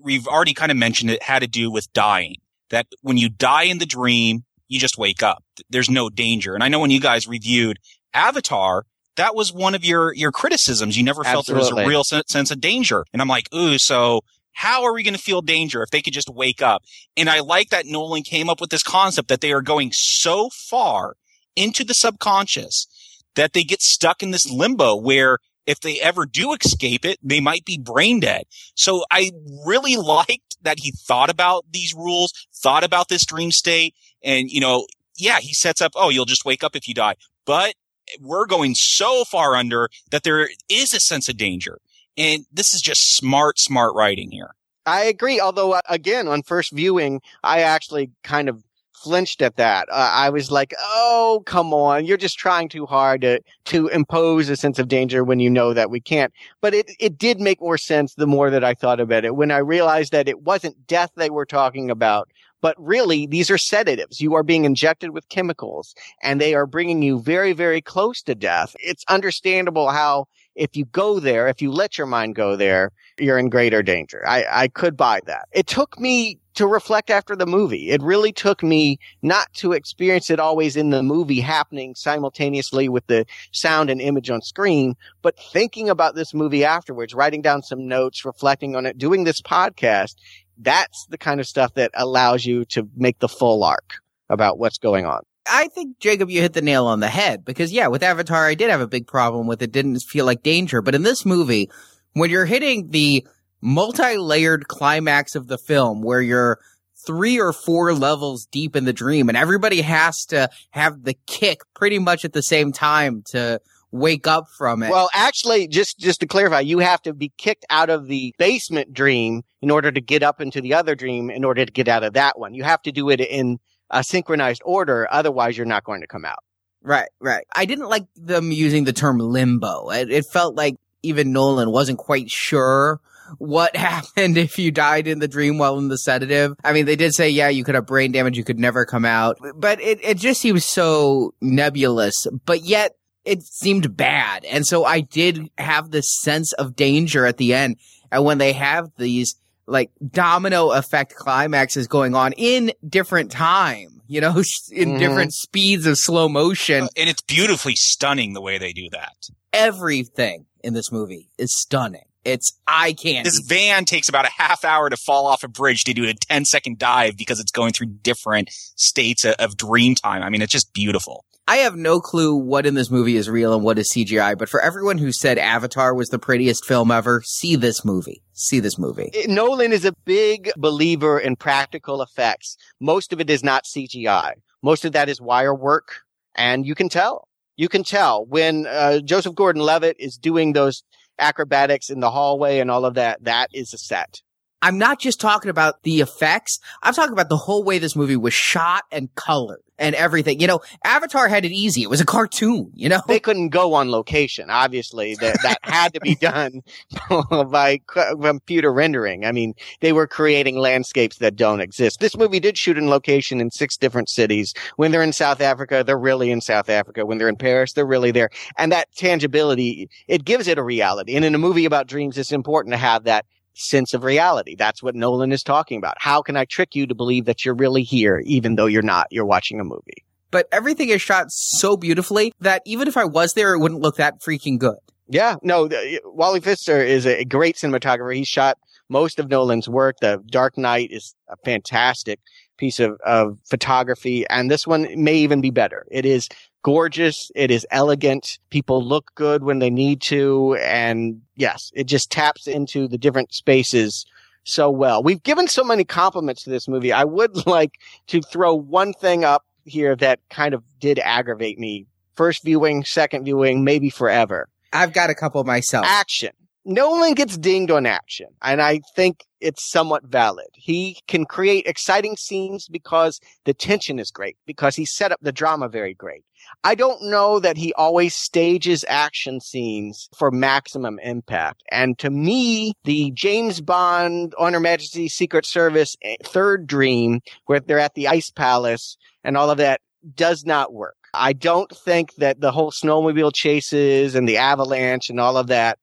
we've already kind of mentioned it had to do with dying. That when you die in the dream, you just wake up. There's no danger. And I know when you guys reviewed Avatar, that was one of your your criticisms. You never felt there was a real sen- sense of danger. And I'm like, ooh, so how are we going to feel danger if they could just wake up? And I like that Nolan came up with this concept that they are going so far into the subconscious that they get stuck in this limbo where if they ever do escape it, they might be brain dead. So I really liked that he thought about these rules, thought about this dream state. And, you know, yeah, he sets up, oh, you'll just wake up if you die. But we're going so far under that there is a sense of danger. And this is just smart, smart writing here.
I agree. Although, uh, again, on first viewing, I actually kind of flinched at that. Uh, I was like, "Oh, come on! You're just trying too hard to to impose a sense of danger when you know that we can't." But it it did make more sense the more that I thought about it when I realized that it wasn't death they were talking about. But really, these are sedatives. You are being injected with chemicals and they are bringing you very, very close to death. It's understandable how if you go there, if you let your mind go there, you're in greater danger. I, I could buy that. It took me to reflect after the movie. It really took me not to experience it always in the movie happening simultaneously with the sound and image on screen, but thinking about this movie afterwards, writing down some notes, reflecting on it, doing this podcast. That's the kind of stuff that allows you to make the full arc about what's going on.
I think Jacob, you hit the nail on the head because yeah, with Avatar, I did have a big problem with it. Didn't feel like danger, but in this movie, when you're hitting the multi-layered climax of the film where you're three or four levels deep in the dream and everybody has to have the kick pretty much at the same time to wake up from it.
Well, actually, just just to clarify, you have to be kicked out of the basement dream in order to get up into the other dream in order to get out of that one. You have to do it in a synchronized order, otherwise you're not going to come out.
Right, right. I didn't like them using the term limbo. It, it felt like even Nolan wasn't quite sure what happened if you died in the dream while in the sedative. I mean, they did say, yeah, you could have brain damage, you could never come out, but it, it just seems so nebulous, but yet it seemed bad. And so I did have this sense of danger at the end. And when they have these like domino effect climaxes going on in different time, you know, in
Mhm.
different speeds of slow motion,
And it's beautifully stunning the way they do that.
everything in this movie is stunning. It's eye candy.
This van takes about a half hour to fall off a bridge to do a 10 second dive because it's going through different states of, of dream time. I mean, it's just beautiful.
I have no clue what in this movie is real and what is CGI, but for everyone who said Avatar was the prettiest film ever, see this movie. See this movie.
Nolan is a big believer in practical effects. Most of it is not CGI. Most of that is wire work, and you can tell. You can tell when uh, Joseph Gordon-Levitt is doing those acrobatics in the hallway and all of that. That is a set.
I'm not just talking about the effects. I'm talking about the whole way this movie was shot and colored and everything. You know, Avatar had it easy. It was a cartoon, you know?
They couldn't go on location. Obviously, that, that had to be done by computer rendering. I mean, they were creating landscapes that don't exist. This movie did shoot in location in six different cities. When they're in South Africa, they're really in South Africa. When they're in Paris, they're really there. And that tangibility, it gives it a reality. And in a movie about dreams, it's important to have that sense of reality. That's what Nolan is talking about. How can I trick you to believe that you're really here, even though you're not? You're watching a movie.
But everything is shot so beautifully that even if I was there, it wouldn't look that freaking good.
Yeah, no, the, Wally Pfister is a great cinematographer. He shot most of Nolan's work. The Dark Knight is a fantastic piece of, of photography, and this one may even be better. It is gorgeous. It is elegant. People look good when they need to. And yes, it just taps into the different spaces so well. We've given so many compliments to this movie. I would like to throw one thing up here that kind of did aggravate me. First viewing, second viewing, maybe forever.
I've got a couple myself.
Action. Nolan gets dinged on action, and I think it's somewhat valid. He can create exciting scenes because the tension is great, because he set up the drama very great. I don't know that he always stages action scenes for maximum impact. And to me, the James Bond, On Her Majesty's Secret Service eh, third dream, where they're at the Ice Palace and all of that, does not work. I don't think that the whole snowmobile chases and the avalanche and all of that,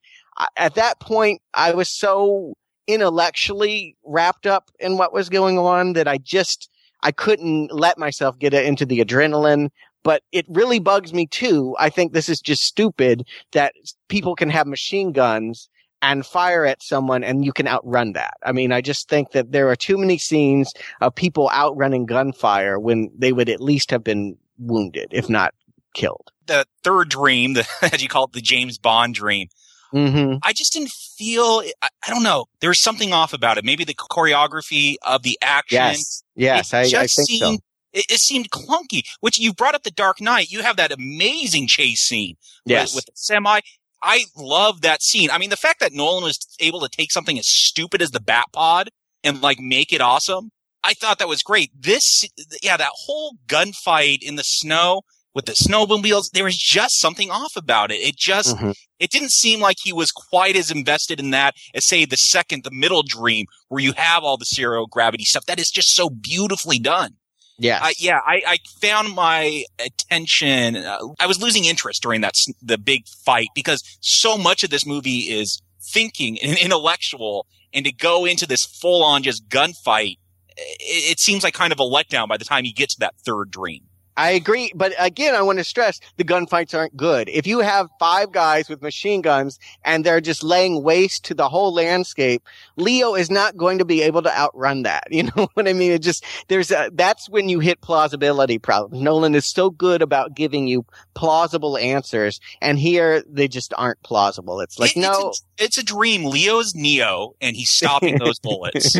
at that point, I was so intellectually wrapped up in what was going on that I just, I couldn't let myself get into the adrenaline but it really bugs me too. I think this is just stupid that people can have machine guns and fire at someone and you can outrun that. I mean, I just think that there are too many scenes of people outrunning gunfire when they would at least have been wounded, if not killed.
The third dream, the, as you call it, the James Bond dream.
Mm-hmm.
I just didn't feel, I, I don't know, there was something off about it. Maybe the choreography of the action.
Yes. Yes, I, I, think
seemed,
so
it, it, seemed clunky. Which you brought up the Dark Knight. You have that amazing chase scene
yes.
with, with the semi. I love that scene. I mean, the fact that Nolan was able to take something as stupid as the Batpod and like make it awesome. I thought that was great. This, yeah, that whole gunfight in the snow with the snowmobiles, there was just something off about it. It just, mm-hmm. it didn't seem like he was quite as invested in that as say the second, the middle dream where you have all the zero gravity stuff. That is just so beautifully done.
Yeah,
uh, yeah. I, I, found my attention. Uh, I was losing interest during that the big fight because so much of this movie is thinking and intellectual, and to go into this full on just gunfight, it, it seems like kind of a letdown by the time you get to that third dream.
I agree, but again, I want to stress the gunfights aren't good. If you have five guys with machine guns and they're just laying waste to the whole landscape, Leo is not going to be able to outrun that. You know what I mean? It just there's a, that's when you hit plausibility problems. Nolan is so good about giving you plausible answers, and here they just aren't plausible. It's like
it,
no,
it's a, it's a dream. Leo's Neo, and he's stopping those bullets.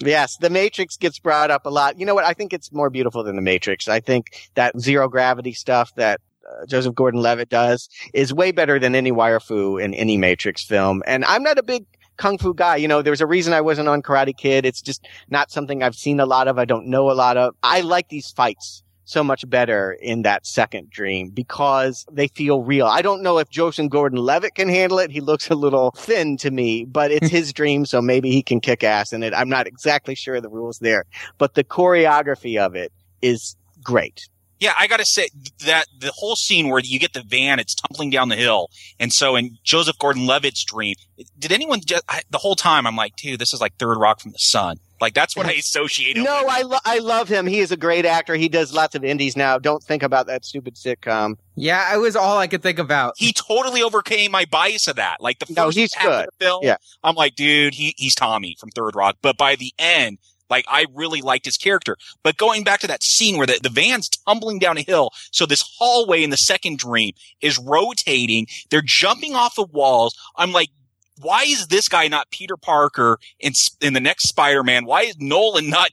yes, the Matrix gets brought up a lot. You know what? I think it's more beautiful than the Matrix. I think that zero gravity stuff that uh, Joseph Gordon-Levitt does is way better than any wire fu in any Matrix film. And I'm not a big kung fu guy. You know, there's a reason I wasn't on Karate Kid. It's just not something I've seen a lot of. I don't know a lot of. I like these fights so much better in that second dream because they feel real. I don't know if Joseph Gordon-Levitt can handle it. He looks a little thin to me, but it's his dream, so maybe he can kick ass in it. I'm not exactly sure the rules there, but the choreography of it is great.
Yeah, I gotta say that the whole scene where you get the van, it's tumbling down the hill, and so in Joseph Gordon-Levitt's dream, did anyone just I, the whole time? I'm like, dude, this is like Third Rock from the Sun. Like that's what I associate.
no,
with.
I lo- I love him. He is a great actor. He does lots of indies now. Don't think about that stupid sitcom.
Yeah, it was all I could think about.
He totally overcame my bias of that. Like the first
no, he's
half
good.
of the film,
yeah.
I'm like, dude, he he's Tommy from Third Rock. But by the end, like I really liked his character. But going back to that scene where the, the van's tumbling down a hill. So this hallway in the second dream is rotating. They're jumping off the walls. I'm like, why is this guy not Peter Parker in, in the next Spider-Man? Why is Nolan not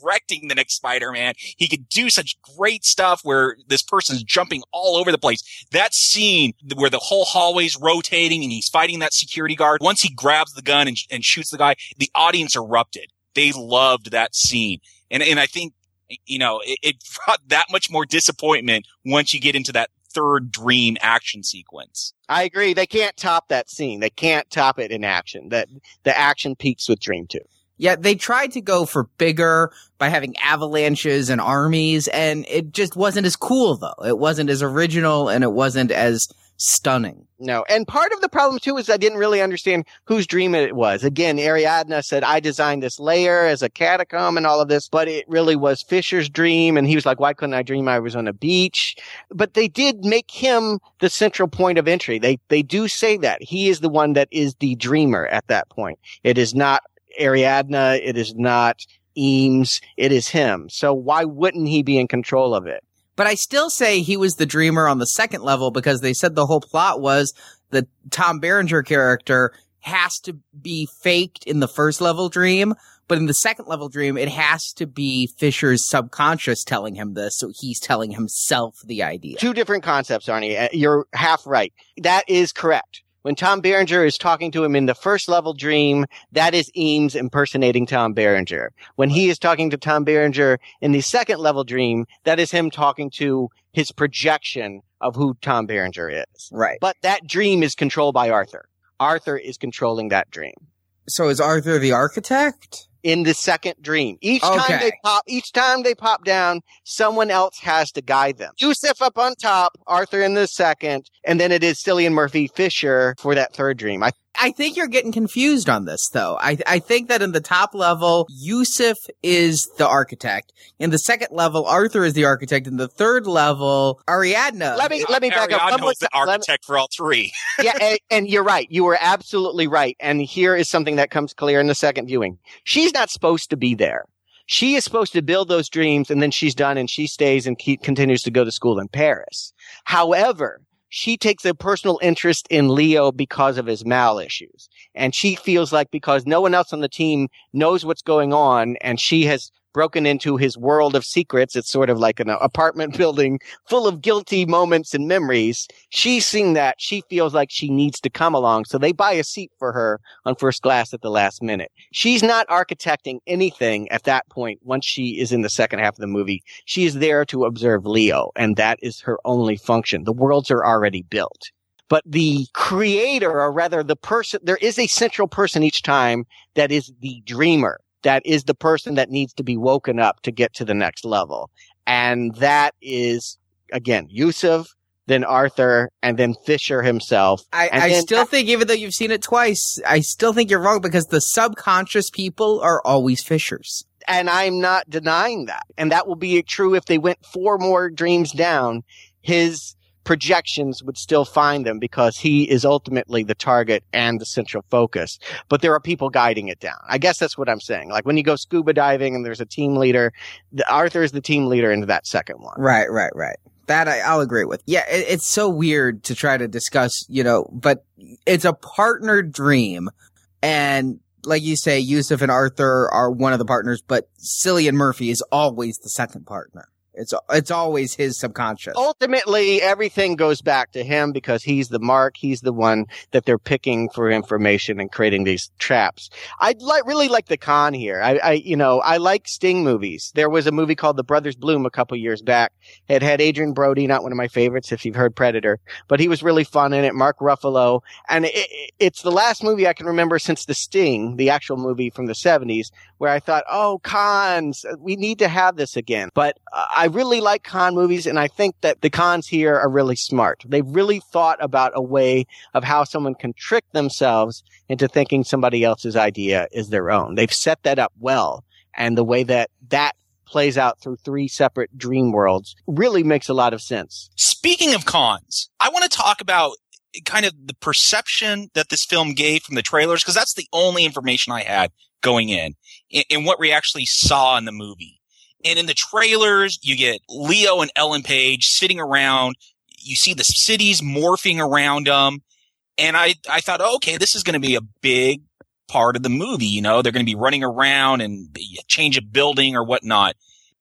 directing the next Spider-Man. He could do such great stuff where this person's jumping all over the place. That scene where the whole hallway's rotating and he's fighting that security guard. Once he grabs the gun and, and shoots the guy, the audience erupted. They loved that scene. And, and I think, you know, it, it brought that much more disappointment once you get into that third dream action sequence.
I agree. They can't top that scene. They can't top it in action. That the action peaks with Dream 2.
Yeah, they tried to go for bigger by having avalanches and armies, and it just wasn't as cool though. It wasn't as original and it wasn't as stunning.
No. And part of the problem too is I didn't really understand whose dream it was. Again, Ariadne said, I designed this layer as a catacomb and all of this, but it really was Fisher's dream. And he was like, why couldn't I dream I was on a beach? But they did make him the central point of entry. They, they do say that he is the one that is the dreamer at that point. It is not Ariadne. It is not Eames. It is him. So why wouldn't he be in control of it?
But I still say he was the dreamer on the second level because they said the whole plot was the Tom Berenger character has to be faked in the first level dream, but in the second level dream, it has to be Fisher's subconscious telling him this, so he's telling himself the idea.
Two different concepts, Arnie. Uh, You're half right. That is correct. When Tom Berenger is talking to him in the first level dream, that is Eames impersonating Tom Berenger. When he is talking to Tom Berenger in the second level dream, that is him talking to his projection of who Tom Berenger is.
Right.
But that dream is controlled by Arthur. Arthur is controlling that dream.
So is Arthur the architect?
In the second dream. Each time they pop, each time they pop down, someone else has to guide them. Yusuf up on top, Arthur in the second, and then it is Cillian Murphy Fisher for that third dream. I
I think you're getting confused on this though. I I think that in the top level, Yusuf is the architect. In the second level, Arthur is the architect. In the third level, Ariadne.
let me let me back up.
Ariadne
One more
was the
time. Let me-
architect for all three.
yeah, and, and you're right. You were absolutely right. And here is something that comes clear in the second viewing. She's not supposed to be there. She is supposed to build those dreams and then she's done and she stays and keep, continues to go to school in Paris. However, she takes a personal interest in Leo because of his mal issues. And she feels like because no one else on the team knows what's going on and she has broken into his world of secrets. It's sort of like an apartment building full of guilty moments and memories. She's seeing that. She feels like she needs to come along. So they buy a seat for her on first class at the last minute. She's not architecting anything at that point once she is in the second half of the movie. She is there to observe Leo, and that is her only function. The worlds are already built. But the creator, or rather the person, there is a central person each time that is the dreamer. That is the person that needs to be woken up to get to the next level. And that is, again, Yusuf, then Arthur, and then Fisher himself.
I, I
then-
still think, even though you've seen it twice, I still think you're wrong because the subconscious people are always Fishers.
and I'm not denying that. And that will be true if they went four more dreams down. His projections would still find them because he is ultimately the target and the central focus. But there are people guiding it down. I guess that's what I'm saying. Like when you go scuba diving and there's a team leader, the, Arthur is the team leader into that second one.
Right, right, right. That I, I'll agree with. Yeah, it, it's so weird to try to discuss, you know, but it's a partner dream. And like you say, Yusuf and Arthur are one of the partners, but Cillian Murphy is always the second partner. It's, it's always his subconscious.
Ultimately, everything goes back to him because he's the mark. He's the one that they're picking for information and creating these traps. I like really like the con here. I, I, you know, I like Sting movies. There was a movie called The Brothers Bloom a couple years back. It had Adrien Brody, not one of my favorites if you've heard Predator, but he was really fun in it. Mark Ruffalo, and it- it's the last movie I can remember since The Sting, the actual movie from the '70s, where I thought, oh, cons, we need to have this again. But uh, I really like con movies, and I think that the cons here are really smart. They've really thought about a way of how someone can trick themselves into thinking somebody else's idea is their own. They've set that up well, and the way that that plays out through three separate dream worlds really makes a lot of sense.
Speaking of cons, I want to talk about kind of the perception that this film gave from the trailers, because that's the only information I had going in, and, what we actually saw in the movie. And in the trailers, you get Leo and Ellen Page sitting around. You see the cities morphing around them. And I, I thought, oh, okay, this is going to be a big part of the movie. You know, they're going to be running around and change a building or whatnot.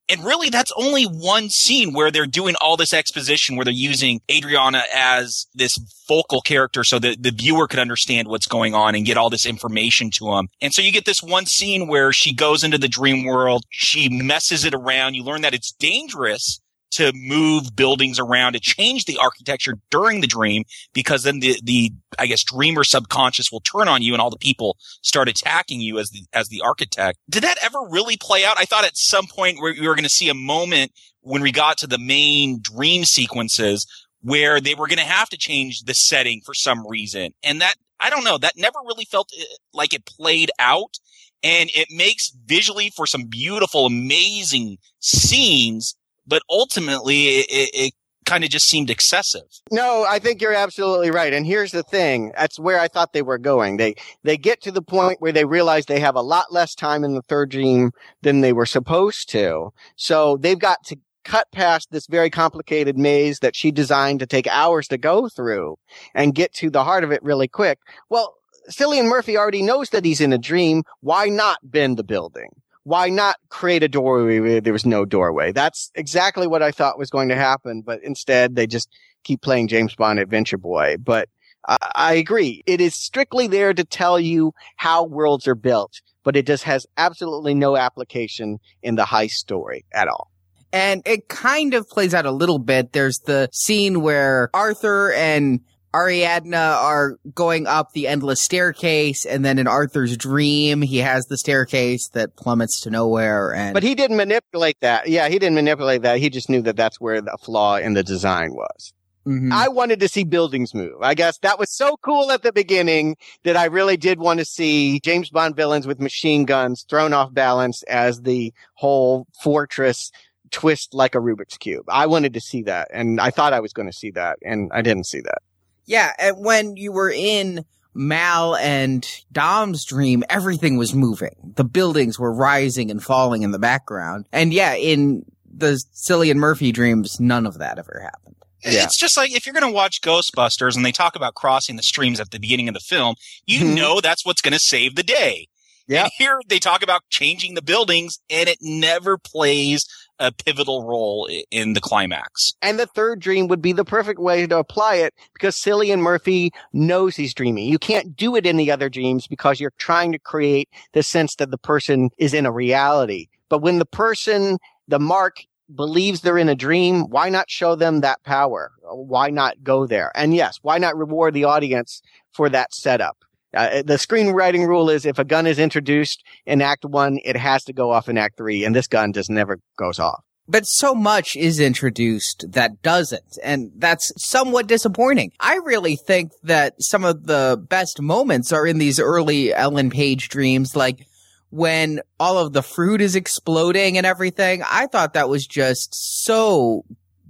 And really, that's only one scene where they're doing all this exposition, where they're using Ariadne as this focal character so that the viewer could understand what's going on and get all this information to them. And so you get this one scene where she goes into the dream world, she messes it around. You learn that it's dangerous to move buildings around to change the architecture during the dream because then the, the, I guess, dreamer subconscious will turn on you and all the people start attacking you as the, as the architect. Did that ever really play out? I thought at some point we were going to see a moment when we got to the main dream sequences where they were going to have to change the setting for some reason. And that, I don't know, that never really felt uh, like it played out. And it makes visually for some beautiful, amazing scenes but ultimately it, it kind of just seemed excessive.
No, I think you're absolutely right. And here's the thing. That's where I thought they were going. They, they get to the point where they realize they have a lot less time in the third dream than they were supposed to. So they've got to cut past this very complicated maze that she designed to take hours to go through and get to the heart of it really quick. Well, Cillian Murphy already knows that he's in a dream. Why not bend the building? Why not create a doorway where there was no doorway? That's exactly what I thought was going to happen, but instead they just keep playing James Bond Adventure Boy. But I, I agree. It is strictly there to tell you how worlds are built, but it just has absolutely no application in the heist story at all.
And it kind of plays out a little bit. There's the scene where Arthur and Ariadne are going up the endless staircase, and then in Arthur's dream, he has the staircase that plummets to nowhere. And
but he didn't manipulate that. Yeah, he didn't manipulate that. He just knew that that's where the flaw in the design was. Mm-hmm. I wanted to see buildings move. I guess that was so cool at the beginning that I really did want to see James Bond villains with machine guns thrown off balance as the whole fortress twist like a Rubik's cube. I wanted to see that, and I thought I was going to see that, and I didn't see that.
Yeah, and when you were in Mal and Dom's dream, everything was moving. The buildings were rising and falling in the background. And yeah, in the Cillian Murphy dreams, none of that ever happened.
Yeah. It's just like if you're going to watch Ghostbusters and they talk about crossing the streams at the beginning of the film, you mm-hmm. know that's what's going to save the day. Yeah. Here they talk about changing the buildings and it never plays a pivotal role in the climax.
And the third dream would be the perfect way to apply it because Cillian Murphy knows he's dreaming. You can't do it in the other dreams because you're trying to create the sense that the person is in a reality. But when the person, the mark believes they're in a dream, why not show them that power? Why not go there? And yes, why not reward the audience for that setup? Uh, the screenwriting rule is if a gun is introduced in Act One, it has to go off in Act Three, and this gun just never goes off.
But so much is introduced that doesn't, and that's somewhat disappointing. I really think that some of the best moments are in these early Ellen Page dreams, like when all of the fruit is exploding and everything. I thought that was just so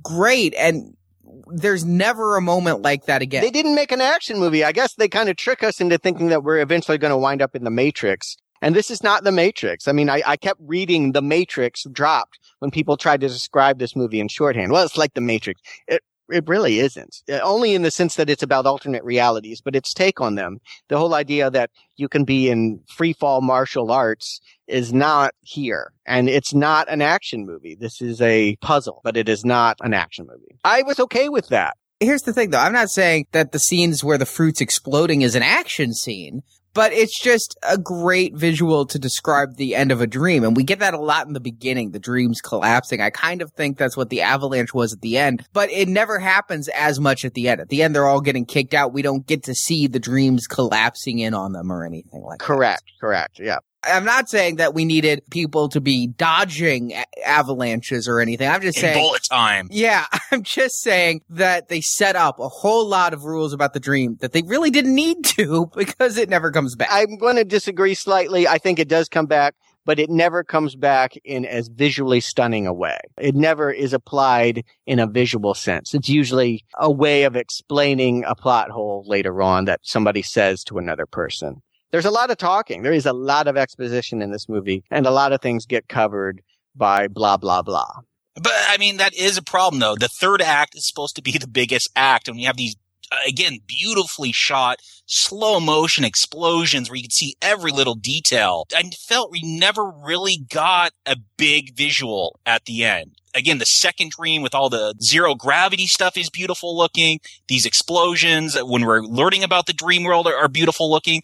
great, and there's never a moment like that again.
They didn't make an action movie. I guess they kind of trick us into thinking that we're eventually going to wind up in the Matrix. And this is not the Matrix. I mean, I, I kept reading the Matrix dropped when people tried to describe this movie in shorthand. Well, it's like the Matrix. It, it really isn't. Uh, only in the sense that it's about alternate realities, but its take on them. The whole idea that you can be in free fall martial arts is not here. And it's not an action movie. This is a puzzle, but it is not an action movie. I was okay with that.
Here's the thing though. I'm not saying that the scenes where the fruit's exploding is an action scene but it's just a great visual to describe the end of a dream. And we get that a lot in the beginning, the dreams collapsing. I kind of think that's what the avalanche was at the end, but it never happens as much at the end. At the end, they're all getting kicked out. We don't get to see the dreams collapsing in on them or anything like
correct,
that.
Correct, correct. Yeah.
I'm not saying that we needed people to be dodging avalanches or anything. I'm just
In
saying
bullet time.
Yeah, I'm just saying that they set up a whole lot of rules about the dream that they really didn't need to because it never comes back.
I'm going to disagree slightly. I think it does come back, but it never comes back in as visually stunning a way. It never is applied in a visual sense. It's usually a way of explaining a plot hole later on that somebody says to another person there's a lot of talking. There is a lot of exposition in this movie and a lot of things get covered by blah, blah, blah.
But I mean, that is a problem though. The third act is supposed to be the biggest act and you have these uh, again, beautifully shot, slow motion explosions where you can see every little detail. I felt we never really got a big visual at the end. Again, the second dream with all the zero gravity stuff is beautiful looking. These explosions, when we're learning about the dream world, are, are beautiful looking.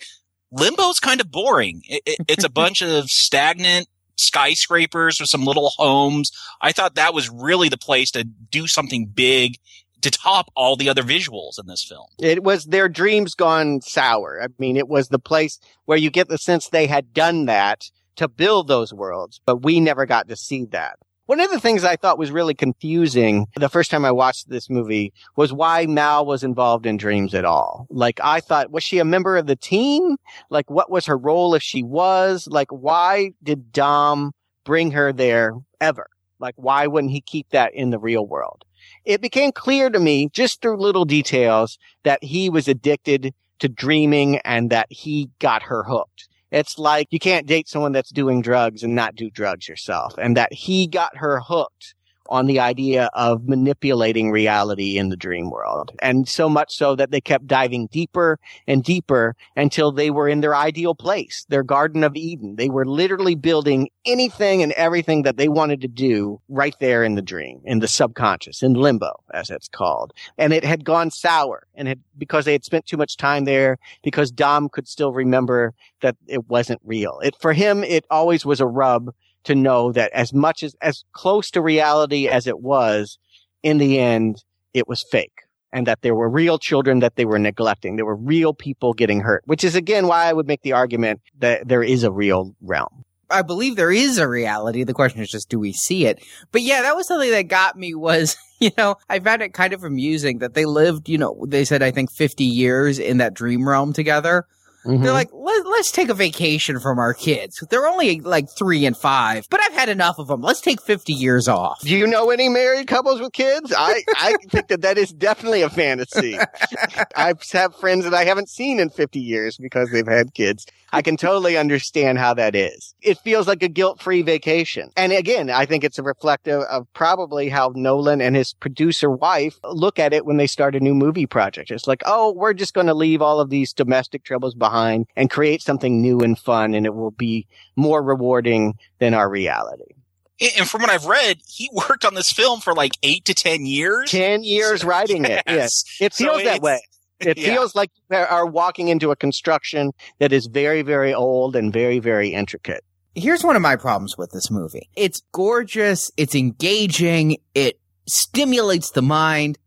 Limbo's kind of boring. It, it, it's a bunch of stagnant skyscrapers with some little homes. I thought that was really the place to do something big to top all the other visuals in this film.
It was their dreams gone sour. I mean, it was the place where you get the sense they had done that to build those worlds, but we never got to see that. One of the things I thought was really confusing the first time I watched this movie was why Mal was involved in dreams at all. Like I thought, was she a member of the team? Like what was her role if she was? Like why did Dom bring her there ever? Like why wouldn't he keep that in the real world? It became clear to me just through little details that he was addicted to dreaming and that he got her hooked. It's like you can't date someone that's doing drugs and not do drugs yourself. And that he got her hooked on the idea of manipulating reality in the dream world. And so much so that they kept diving deeper and deeper until they were in their ideal place, their Garden of Eden. They were literally building anything and everything that they wanted to do right there in the dream, in the subconscious, in limbo, as it's called. And it had gone sour and had, because they had spent too much time there, because Dom could still remember that it wasn't real. It, for him, it always was a rub to know that as much as, as close to reality as it was, in the end, it was fake and that there were real children that they were neglecting. There were real people getting hurt, which is again why I would make the argument that there is a real realm.
I believe there is a reality. The question is just, do we see it? But yeah, that was something that got me was, you know, I found it kind of amusing that they lived, you know, they said, I think 50 years in that dream realm together. Mm-hmm. They're like, Let, us take a vacation from our kids. They're only like three and five, but I've had enough of them. Let's take 50 years off.
Do you know any married couples with kids? I, I think that that is definitely a fantasy. I have friends that I haven't seen in 50 years because they've had kids. I can totally understand how that is. It feels like a guilt-free vacation. And again, I think it's a reflective of probably how Nolan and his producer wife look at it when they start a new movie project. It's like, oh, we're just going to leave all of these domestic troubles behind and create something new and fun and it will be more rewarding than our reality.
And from what I've read, he worked on this film for like eight to ten years.
Ten years writing yes. it. Yes, it feels so that way. It yeah. feels like you are walking into a construction that is very, very old and very, very intricate.
Here's one of my problems with this movie. It's gorgeous. It's engaging. It stimulates the mind,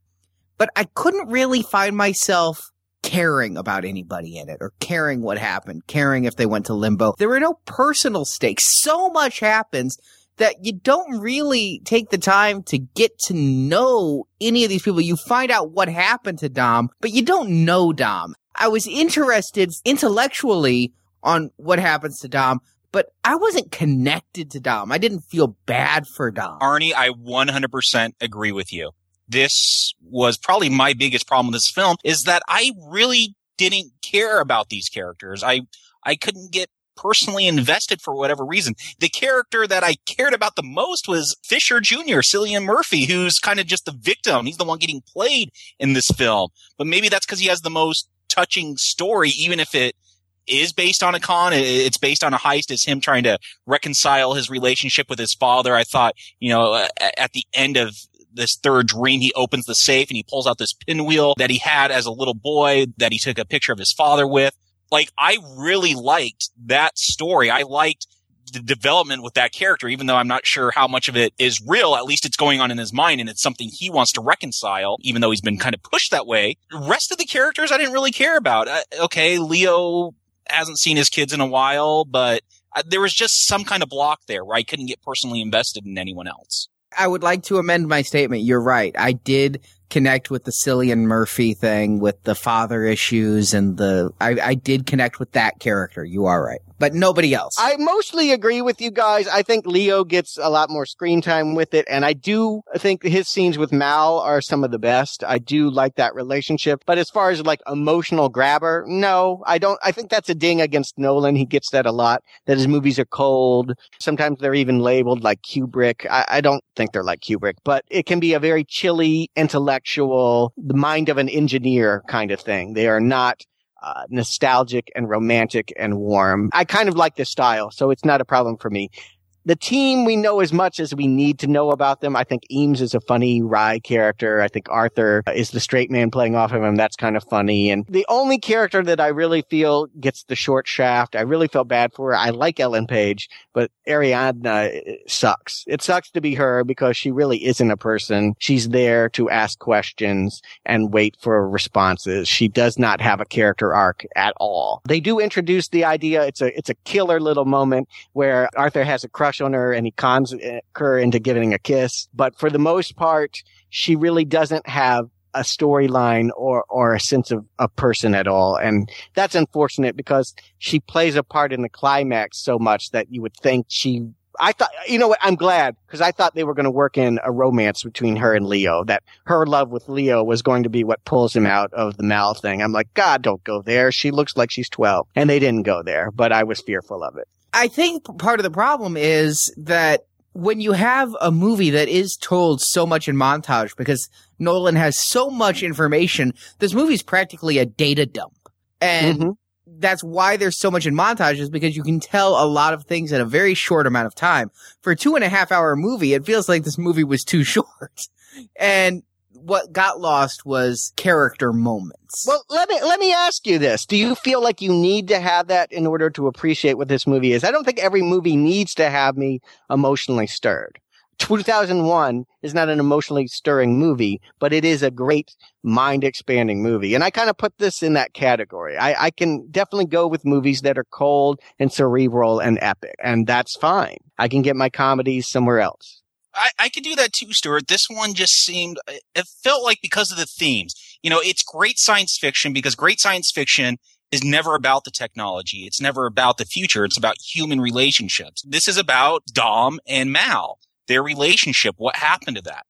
but I couldn't really find myself caring about anybody in it or caring what happened, caring if they went to limbo. There were no personal stakes. So much happens that you don't really take the time to get to know any of these people. You find out what happened to Dom, but you don't know Dom. I was interested intellectually on what happens to Dom, but I wasn't connected to Dom. I didn't feel bad for Dom.
Arnie, I 100% agree with you. This was probably my biggest problem with this film is that I really didn't care about these characters. I I couldn't get personally invested for whatever reason. The character that I cared about the most was Fisher Jr., Cillian Murphy, who's kind of just the victim. He's the one getting played in this film. But maybe that's because he has the most touching story, even if it is based on a con. It's based on a heist. It's him trying to reconcile his relationship with his father. I thought, you know, at the end of this third dream, he opens the safe and he pulls out this pinwheel that he had as a little boy that he took a picture of his father with like I really liked that story. I liked the development with that character, even though I'm not sure how much of it is real. At least it's going on in his mind and it's something he wants to reconcile, even though he's been kind of pushed that way. The rest of the characters I didn't really care about. Uh, okay, Leo hasn't seen his kids in a while, but uh, there was just some kind of block there where I couldn't get personally invested in anyone else.
I would like to amend my statement. You're right. I did connect with the Cillian Murphy thing with the father issues and the I, I did connect with that character. You are right but nobody else.
I mostly agree with you guys. I think Leo gets a lot more screen time with it. And I do think his scenes with Mal are some of the best. I do like that relationship. But as far as like emotional grabber, no, I don't. I think that's a ding against Nolan. He gets that a lot, that his movies are cold. Sometimes they're even labeled like Kubrick. I, I don't think they're like Kubrick, but it can be a very chilly, intellect intellectual, the mind of an engineer kind of thing. They are not uh, nostalgic and romantic and warm. I kind of like this style, so it's not a problem for me the team we know as much as we need to know about them. I think Eames is a funny wry character. I think Arthur is the straight man playing off of him. That's kind of funny. And the only character that I really feel gets the short shaft, I really felt bad for her. I like Ellen Page, but Ariadne uh, sucks. It sucks to be her because she really isn't a person. She's there to ask questions and wait for responses. She does not have a character arc at all. They do introduce the idea. It's a, it's a killer little moment where Arthur has a crush on her and he cons eh, her into giving a kiss. But for the most part, she really doesn't have a storyline or, or a sense of a person at all. And that's unfortunate because she plays a part in the climax so much that you would think she I thought, you know what? I'm glad because I thought they were going to work in a romance between her and Leo, that her love with Leo was going to be what pulls him out of the Mal thing. I'm like, God, don't go there. She looks like she's 12 and they didn't go there, but I was fearful of it.
I think part of the problem is that when you have a movie that is told so much in montage because Nolan has so much information, this movie's practically a data dump. And mm-hmm. that's why there's so much in montages because you can tell a lot of things in a very short amount of time. For a two and a half hour movie, it feels like this movie was too short. And what got lost was character moments.
Well, let me let me ask you this: Do you feel like you need to have that in order to appreciate what this movie is? I don't think every movie needs to have me emotionally stirred. 2001 is not an emotionally stirring movie, but it is a great mind expanding movie. And I kind of put this in that category. I, I can definitely go with movies that are cold and cerebral and epic, and that's fine. I can get my comedies somewhere else.
I, I could do that too, Stuart. This one just seemed, uh, it felt like because of the themes. You know, it's great science fiction because great science fiction is never about the technology. It's never about the future. It's about human relationships. This is about Dom and Mal, their relationship. What happened to that?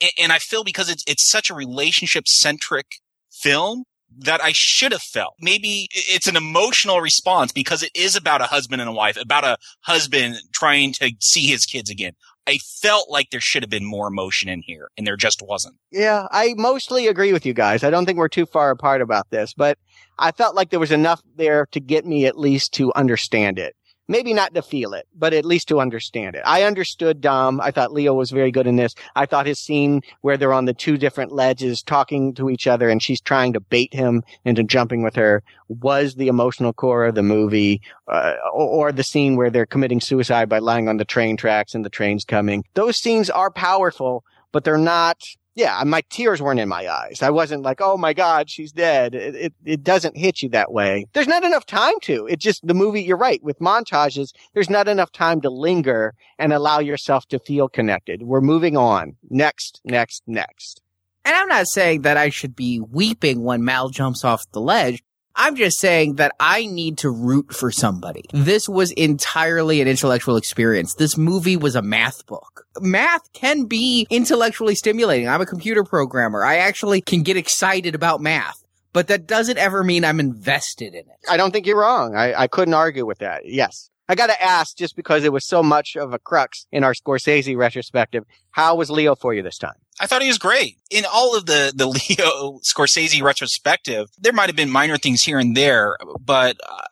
And, and I feel because it's, it's such a relationship centric film that I should have felt. Maybe it's an emotional response because it is about a husband and a wife, about a husband trying to see his kids again. I felt like there should have been more emotion in here, and there just wasn't.
Yeah, I mostly agree with you guys. I don't think we're too far apart about this, but I felt like there was enough there to get me at least to understand it maybe not to feel it, but at least to understand it. I understood Dom. I thought Leo was very good in this. I thought his scene where they're on the two different ledges talking to each other and she's trying to bait him into jumping with her was the emotional core of the movie, uh, or, or the scene where they're committing suicide by lying on the train tracks and the train's coming. Those scenes are powerful, but they're not yeah, my tears weren't in my eyes. I wasn't like, oh my God, she's dead. It, it, it, doesn't hit you that way. There's not enough time to. It just, the movie, you're right. With montages, there's not enough time to linger and allow yourself to feel connected. We're moving on. Next, next, next.
And I'm not saying that I should be weeping when Mal jumps off the ledge. I'm just saying that I need to root for somebody. This was entirely an intellectual experience. This movie was a math book. Math can be intellectually stimulating. I'm a computer programmer. I actually can get excited about math. But that doesn't ever mean I'm invested in it.
I don't think you're wrong. I, I couldn't argue with that. Yes. I got to ask, just because it was so much of a crux in our Scorsese retrospective, how was Leo for you this time?
I thought he was great. In all of the, the Leo Scorsese retrospective, there might have been minor things here and there, but uh,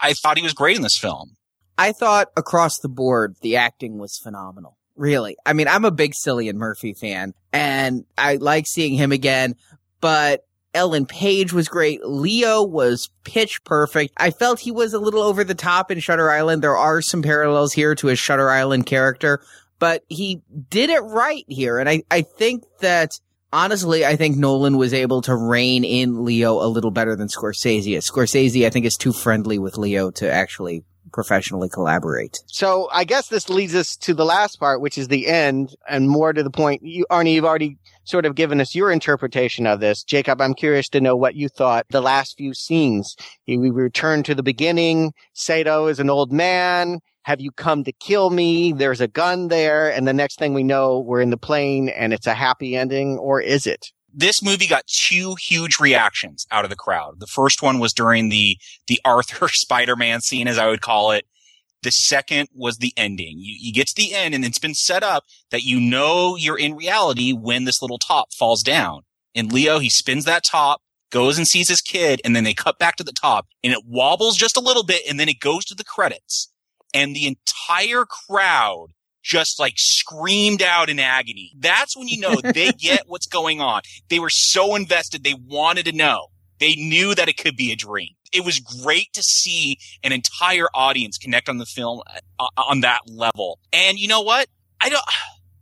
I thought he was great in this film.
I thought across the board, the acting was phenomenal. Really. I mean, I'm a big Cillian Murphy fan and I like seeing him again, but Ellen Page was great. Leo was pitch perfect. I felt he was a little over the top in Shutter Island. There are some parallels here to his Shutter Island character, but he did it right here. And I, I think that honestly, I think Nolan was able to rein in Leo a little better than Scorsese. Scorsese, I think, is too friendly with Leo to actually professionally collaborate.
So I guess this leads us to the last part, which is the end, and more to the point. You, Arnie, you've already sort of given us your interpretation of this. Jacob, I'm curious to know what you thought the last few scenes. We return to the beginning. Saito is an old man. Have you come to kill me? There's a gun there. And the next thing we know, we're in the plane and it's a happy ending, or is it?
This movie got two huge reactions out of the crowd. The first one was during the, the Arthur Spider-Man scene, as I would call it. The second was the ending. You, you get to the end and it's been set up that you know you're in reality when this little top falls down. And Leo, he spins that top, goes and sees his kid, and then they cut back to the top and it wobbles just a little bit and then it goes to the credits. And the entire crowd just like screamed out in agony. That's when you know they get what's going on. They were so invested. They wanted to know. They knew that it could be a dream. It was great to see an entire audience connect on the film uh, on that level. And you know what? I don't,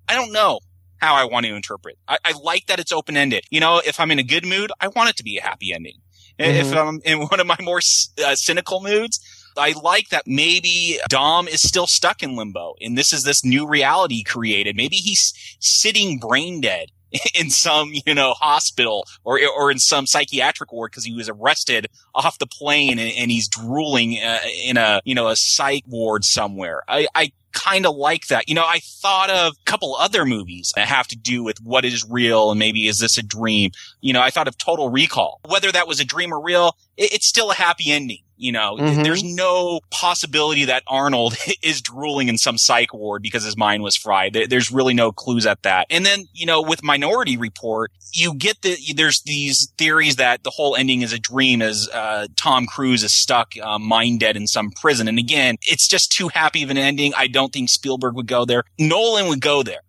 I don't know how I want to interpret. I, I like that it's open ended. You know, if I'm in a good mood, I want it to be a happy ending. Mm-hmm. If I'm in one of my more uh, cynical moods, I like that maybe Dom is still stuck in limbo and this is this new reality created. Maybe he's sitting brain dead in some, you know, hospital or, or in some psychiatric ward because he was arrested off the plane and, and he's drooling uh, in a, you know, a psych ward somewhere. I, I kind of like that. You know, I thought of a couple other movies that have to do with what is real and maybe is this a dream? You know, I thought of Total Recall. Whether that was a dream or real, it, it's still a happy ending. You know, mm-hmm. there's no possibility that Arnold is drooling in some psych ward because his mind was fried. There's really no clues at that. And then, you know, with Minority Report, you get the, there's these theories that the whole ending is a dream as, uh, Tom Cruise is stuck, uh, mind dead in some prison. And again, it's just too happy of an ending. I don't think Spielberg would go there. Nolan would go there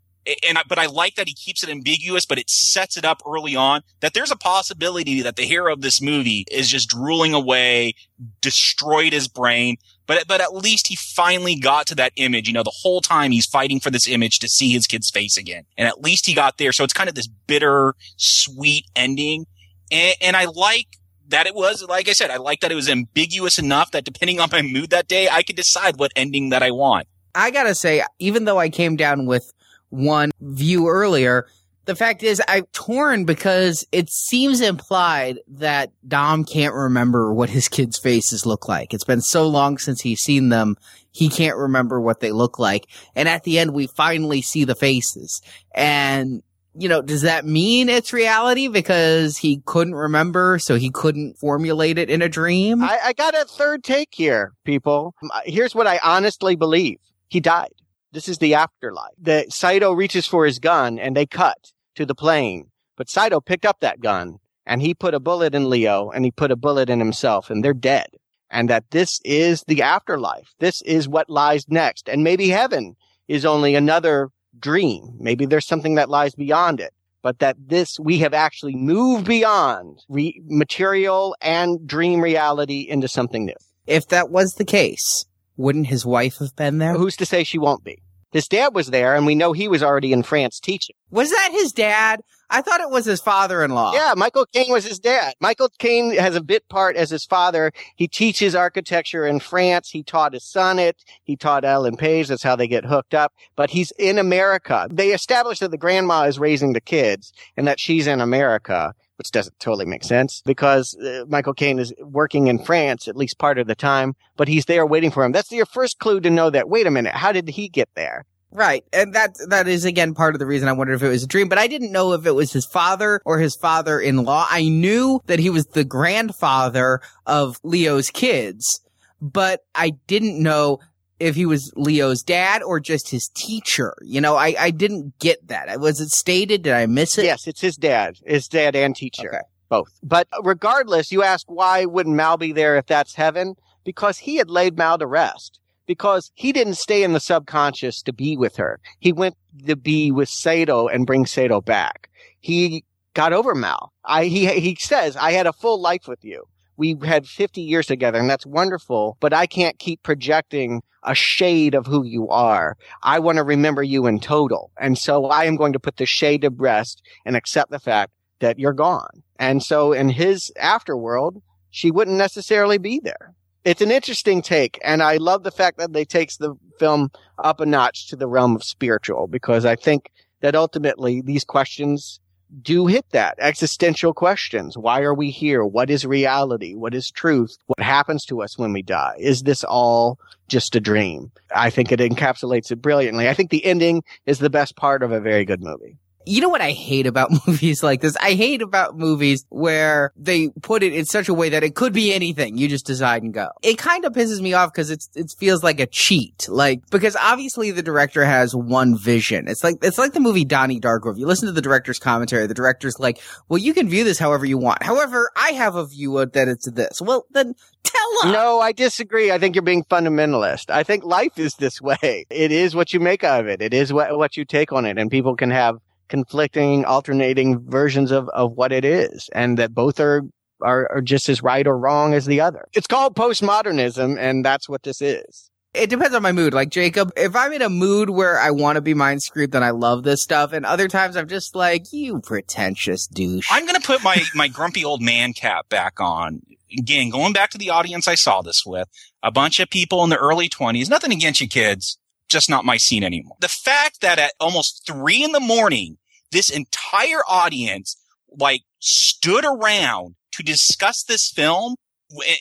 and I, but I like that he keeps it ambiguous, but it sets it up early on that there's a possibility that the hero of this movie is just drooling away, destroyed his brain. But but at least he finally got to that image. You know, the whole time he's fighting for this image to see his kid's face again, and at least he got there. So it's kind of this bitter, sweet ending, and, and I like that it was like I said, I like that it was ambiguous enough that depending on my mood that day, I could decide what ending that I want.
I gotta say, even though I came down with one view earlier. The fact is, I'm torn because it seems implied that Dom can't remember what his kids' faces look like. It's been so long since he's seen them, he can't remember what they look like. And at the end, we finally see the faces. And, you know, does that mean it's reality because he couldn't remember, so he couldn't formulate it in a dream?
I, I got a third take here, people. Here's what I honestly believe. He died. This is the afterlife. The Saito reaches for his gun and they cut to the plane. But Saito picked up that gun and he put a bullet in Leo and he put a bullet in himself and they're dead. And that this is the afterlife. This is what lies next. And maybe heaven is only another dream. Maybe there's something that lies beyond it. But that this, we have actually moved beyond re- material and dream reality into something new.
If that was the case, wouldn't his wife have been there?
Who's to say she won't be? His dad was there, and we know he was already in France teaching.
Was that his dad? I thought it was his father-in-law.
Yeah, Michael Caine was his dad. Michael Caine has a bit part as his father. He teaches architecture in France. He taught his son it. He taught Ellen Page. That's how they get hooked up. But he's in America. They established that the grandma is raising the kids and that she's in America which doesn't totally make sense because uh, Michael Caine is working in France at least part of the time, but he's there waiting for him. That's your first clue to know that, wait a minute, how did he get there?
Right. And that, that is again part of the reason I wondered if it was a dream, but I didn't know if it was his father or his father-in-law. I knew that he was the grandfather of Leo's kids, but I didn't know if he was Leo's dad or just his teacher. You know, I, I didn't get that. Was it stated? Did I miss it?
Yes, it's his dad, his dad and teacher. Okay. Both. But regardless, you ask why wouldn't Mal be there if that's heaven? Because he had laid Mal to rest. Because he didn't stay in the subconscious to be with her. He went to be with Saito and bring Saito back. He got over Mal. I, he, he says, I had a full life with you we had 50 years together and that's wonderful, but I can't keep projecting a shade of who you are. I want to remember you in total. And so I am going to put the shade to rest and accept the fact that you're gone. And so in his afterworld, she wouldn't necessarily be there. It's an interesting take. And I love the fact that they takes the film up a notch to the realm of spiritual because I think that ultimately these questions do hit that existential questions. Why are we here? What is reality? What is truth? What happens to us when we die? Is this all just a dream? I think it encapsulates it brilliantly. I think the ending is the best part of a very good movie.
You know what I hate about movies like this? I hate about movies where they put it in such a way that it could be anything. You just decide and go. It kind of pisses me off because it's it feels like a cheat. Like because obviously the director has one vision. It's like it's like the movie Donnie Darko. If you listen to the director's commentary, the director's like, "Well, you can view this however you want. However, I have a view of that it's this." Well, then tell us.
No, I disagree. I think you're being fundamentalist. I think life is this way. It is what you make of it. It is what what you take on it, and people can have conflicting, alternating versions of, of what it is, and that both are, are, are just as right or wrong as the other. It's called postmodernism, and that's what this is.
It depends on my mood. Like Jacob, if I'm in a mood where I want to be Mindscript, then I love this stuff. And other times I'm just like, you pretentious douche.
I'm going to put my, my grumpy old man cap back on. Again, going back to the audience I saw this with, a bunch of people in the early 20s. Nothing against you kids, just not my scene anymore. The fact that at almost three in the morning, this entire audience like stood around to discuss this film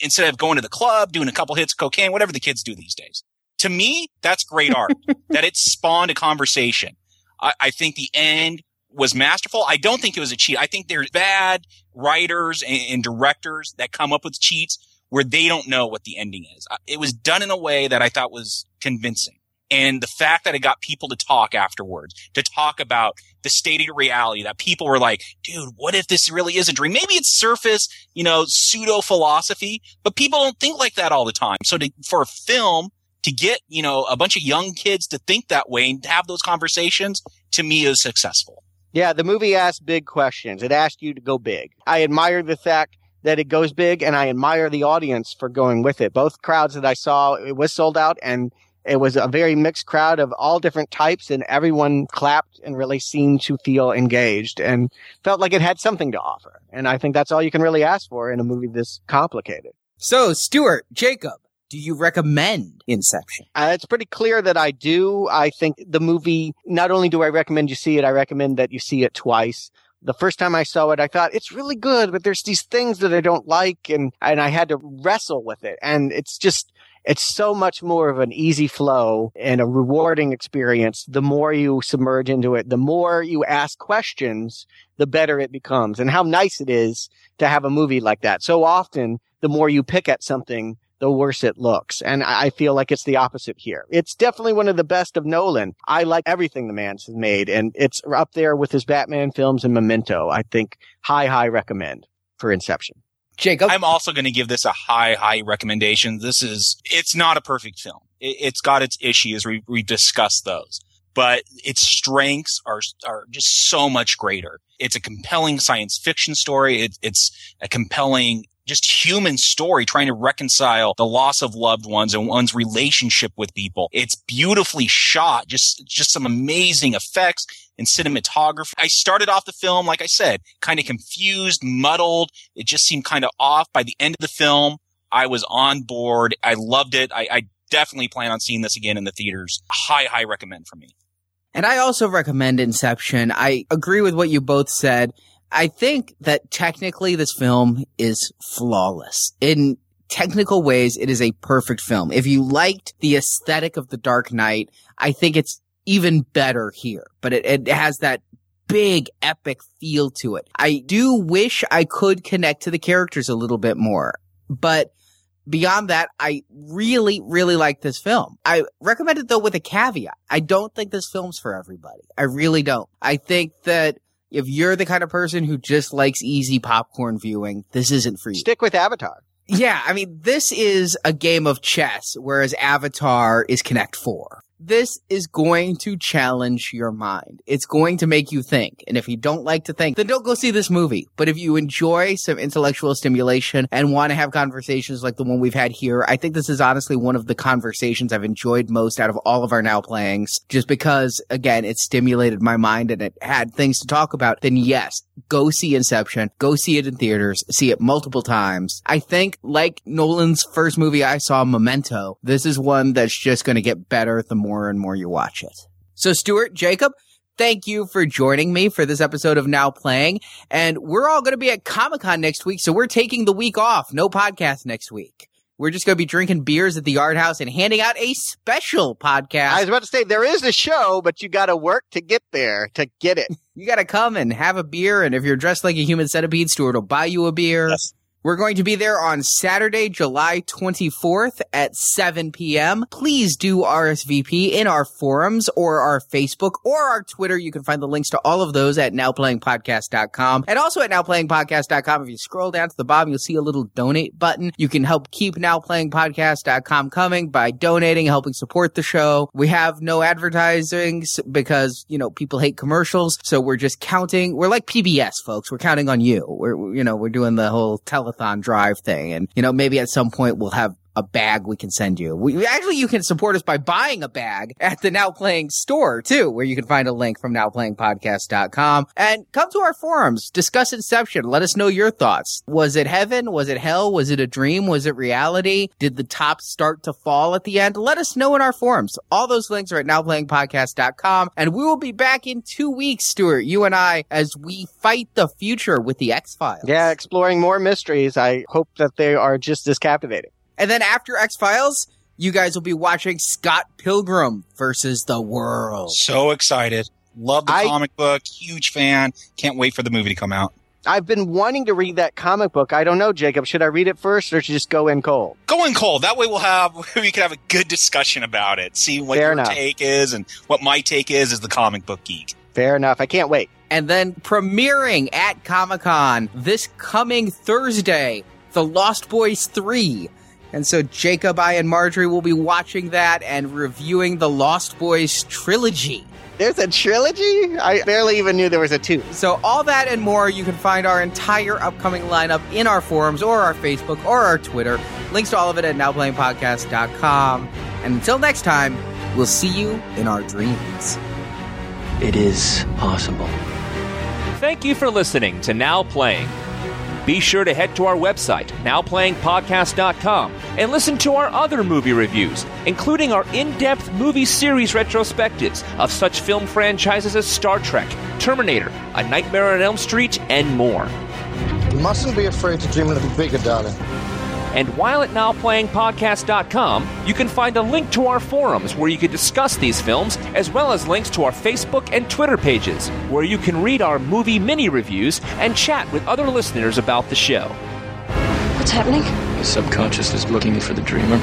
instead of going to the club, doing a couple hits of cocaine, whatever the kids do these days. To me, that's great art. that it spawned a conversation. I, I, think the end was masterful. I don't think it was a cheat. I think there's bad writers and, and directors that come up with cheats where they don't know what the ending is. It was done in a way that I thought was convincing. And the fact that it got people to talk afterwards, to talk about the state of reality, that people were like, dude, what if this really is a dream? Maybe it's surface, you know, pseudo philosophy, but people don't think like that all the time. So to, for a film to get, you know, a bunch of young kids to think that way and have those conversations, to me is successful.
Yeah, the movie asked big questions. It asked you to go big. I admire the fact that it goes big and I admire the audience for going with it. Both crowds that I saw, it was sold out and it was a very mixed crowd of all different types and everyone clapped and really seemed to feel engaged and felt like it had something to offer. And I think that's all you can really ask for in a movie this complicated.
So, Stuart, Jacob, do you recommend Inception?
Uh, it's pretty clear that I do. I think the movie, not only do I recommend you see it, I recommend that you see it twice the first time I saw it, I thought it's really good, but there's these things that I don't like and, and I had to wrestle with it. And it's just, it's so much more of an easy flow and a rewarding experience. The more you submerge into it, the more you ask questions, the better it becomes. And how nice it is to have a movie like that. So often, the more you pick at something, the worse it looks. And I feel like it's the opposite here. It's definitely one of the best of Nolan. I like everything the man's made and it's up there with his Batman films and Memento. I think high, high recommend for Inception.
Jacob?
I'm also going to give this a high, high recommendation. This is, it's not a perfect film. It, has got its issues. We, we discussed those, but its strengths are, are just so much greater. It's a compelling science fiction story. It, it's a compelling just human story trying to reconcile the loss of loved ones and one's relationship with people. It's beautifully shot, just, just some amazing effects and cinematography. I started off the film, like I said, kind of confused, muddled. It just seemed kind of off. By the end of the film, I was on board. I loved it. I, I definitely plan on seeing this again in the theaters. High, high recommend for me.
And I also recommend Inception. I agree with what you both said. I think that technically this film is flawless. In technical ways, it is a perfect film. If you liked the aesthetic of The Dark Knight, I think it's even better here, but it, it has that big epic feel to it. I do wish I could connect to the characters a little bit more, but beyond that, I really, really like this film. I recommend it though with a caveat. I don't think this film's for everybody. I really don't. I think that if you're the kind of person who just likes easy popcorn viewing, this isn't for you.
Stick with Avatar.
Yeah, I mean, this is a game of chess, whereas Avatar is Connect Four this is going to challenge your mind. It's going to make you think. And if you don't like to think, then don't go see this movie. But if you enjoy some intellectual stimulation and want to have conversations like the one we've had here, I think this is honestly one of the conversations I've enjoyed most out of all of our now playings. Just because, again, it stimulated my mind and it had things to talk about, then yes, go see Inception. Go see it in theaters. See it multiple times. I think, like Nolan's first movie I saw, Memento, this is one that's just going to get better the more and more you watch it. So, Stuart, Jacob, thank you for joining me for this episode of Now Playing. And we're all going to be at Comic Con next week, so we're taking the week off. No podcast next week. We're just going to be drinking beers at the Yard House and handing out a special podcast.
I was about to say there is a show, but you got to work to get there to get it.
you got to come and have a beer. And if you're dressed like a human centipede, Stuart will buy you a beer.
Yes.
We're going to be there on Saturday, July 24th at 7 p.m. Please do RSVP in our forums or our Facebook or our Twitter. You can find the links to all of those at nowplayingpodcast.com and also at nowplayingpodcast.com. If you scroll down to the bottom, you'll see a little donate button. You can help keep nowplayingpodcast.com coming by donating, helping support the show. We have no advertising because, you know, people hate commercials. So we're just counting. We're like PBS folks. We're counting on you. We're, you know, we're doing the whole telethon drive thing. And, you know, maybe at some point we'll have a bag we can send you. We actually you can support us by buying a bag at the Now Playing store too, where you can find a link from nowplayingpodcast.com and come to our forums, discuss Inception, let us know your thoughts. Was it heaven? Was it hell? Was it a dream? Was it reality? Did the top start to fall at the end? Let us know in our forums. All those links are at nowplayingpodcast.com and we will be back in 2 weeks, Stuart, you and I as we fight the future with the X-Files.
Yeah, exploring more mysteries. I hope that they are just as captivating.
And then after X Files, you guys will be watching Scott Pilgrim versus the World.
So excited. Love the
I-
comic book. Huge fan. Can't wait for the movie to come out.
I've been wanting to read that comic book. I don't know, Jacob. Should I read it first or should I just go in cold?
Go in cold. That way we'll have we can have a good discussion about it. See what
Fair
your
enough.
take is and what my take is as the comic book geek.
Fair enough. I can't wait.
And then premiering at Comic Con this coming Thursday, The Lost Boys 3. And so Jacob, I, and Marjorie will be watching that and reviewing the Lost Boys trilogy.
There's a trilogy? I barely even knew there was a two.
So all that and more, you can find our entire upcoming lineup in our forums or our Facebook or our Twitter. Links to all of it at nowplayingpodcast.com. And until next time, we'll see you in our dreams.
It is possible.
Thank you for listening to Now Playing. Be sure to head to our website, nowplayingpodcast.com, and listen to our other movie reviews, including our in depth movie series retrospectives of such film franchises as Star Trek, Terminator, A Nightmare on Elm Street, and more.
You mustn't be afraid to dream a little bigger, darling.
And while at nowplayingpodcast.com, you can find a link to our forums where you can discuss these films, as well as links to our Facebook and Twitter pages, where you can read our movie mini reviews and chat with other listeners about the show.
What's happening?
The subconscious is looking for the dreamer.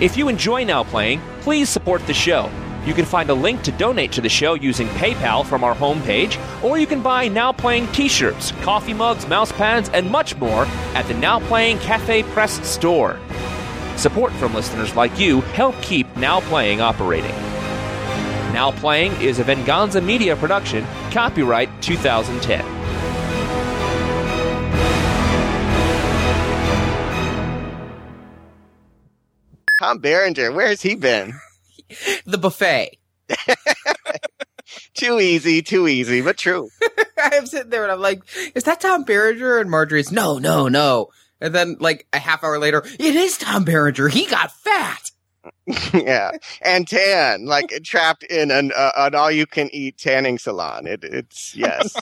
If you enjoy Now Playing, please support the show. You can find a link to donate to the show using PayPal from our homepage, or you can buy Now Playing t shirts, coffee mugs, mouse pads, and much more at the Now Playing Cafe Press store. Support from listeners like you help keep Now Playing operating. Now Playing is a Venganza Media production, copyright 2010.
Tom Berenger, where has he been?
The buffet.
Too easy, too easy, but true.
I'm sitting there and I'm like, is that Tom Berenger? And Marjorie's, no, no, no. And then like a half hour later, it is Tom Berenger. He got fat.
yeah, and tan, like trapped in an uh, an all you can eat tanning salon. It, it's yes.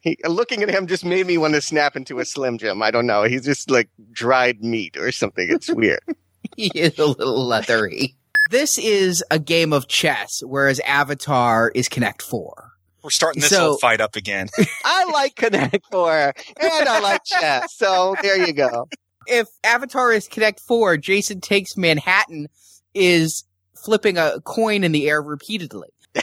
he, looking at him just made me want to snap into a Slim Jim. I don't know. He's just like dried meat or something. It's weird.
He is a little leathery. This is a game of chess, whereas Avatar is Connect Four.
We're starting this
So-
whole fight up again.
I like Connect Four and I like chess. So there you go.
If Avatar is Connect Four, Jason Takes Manhattan is flipping a coin in the air repeatedly.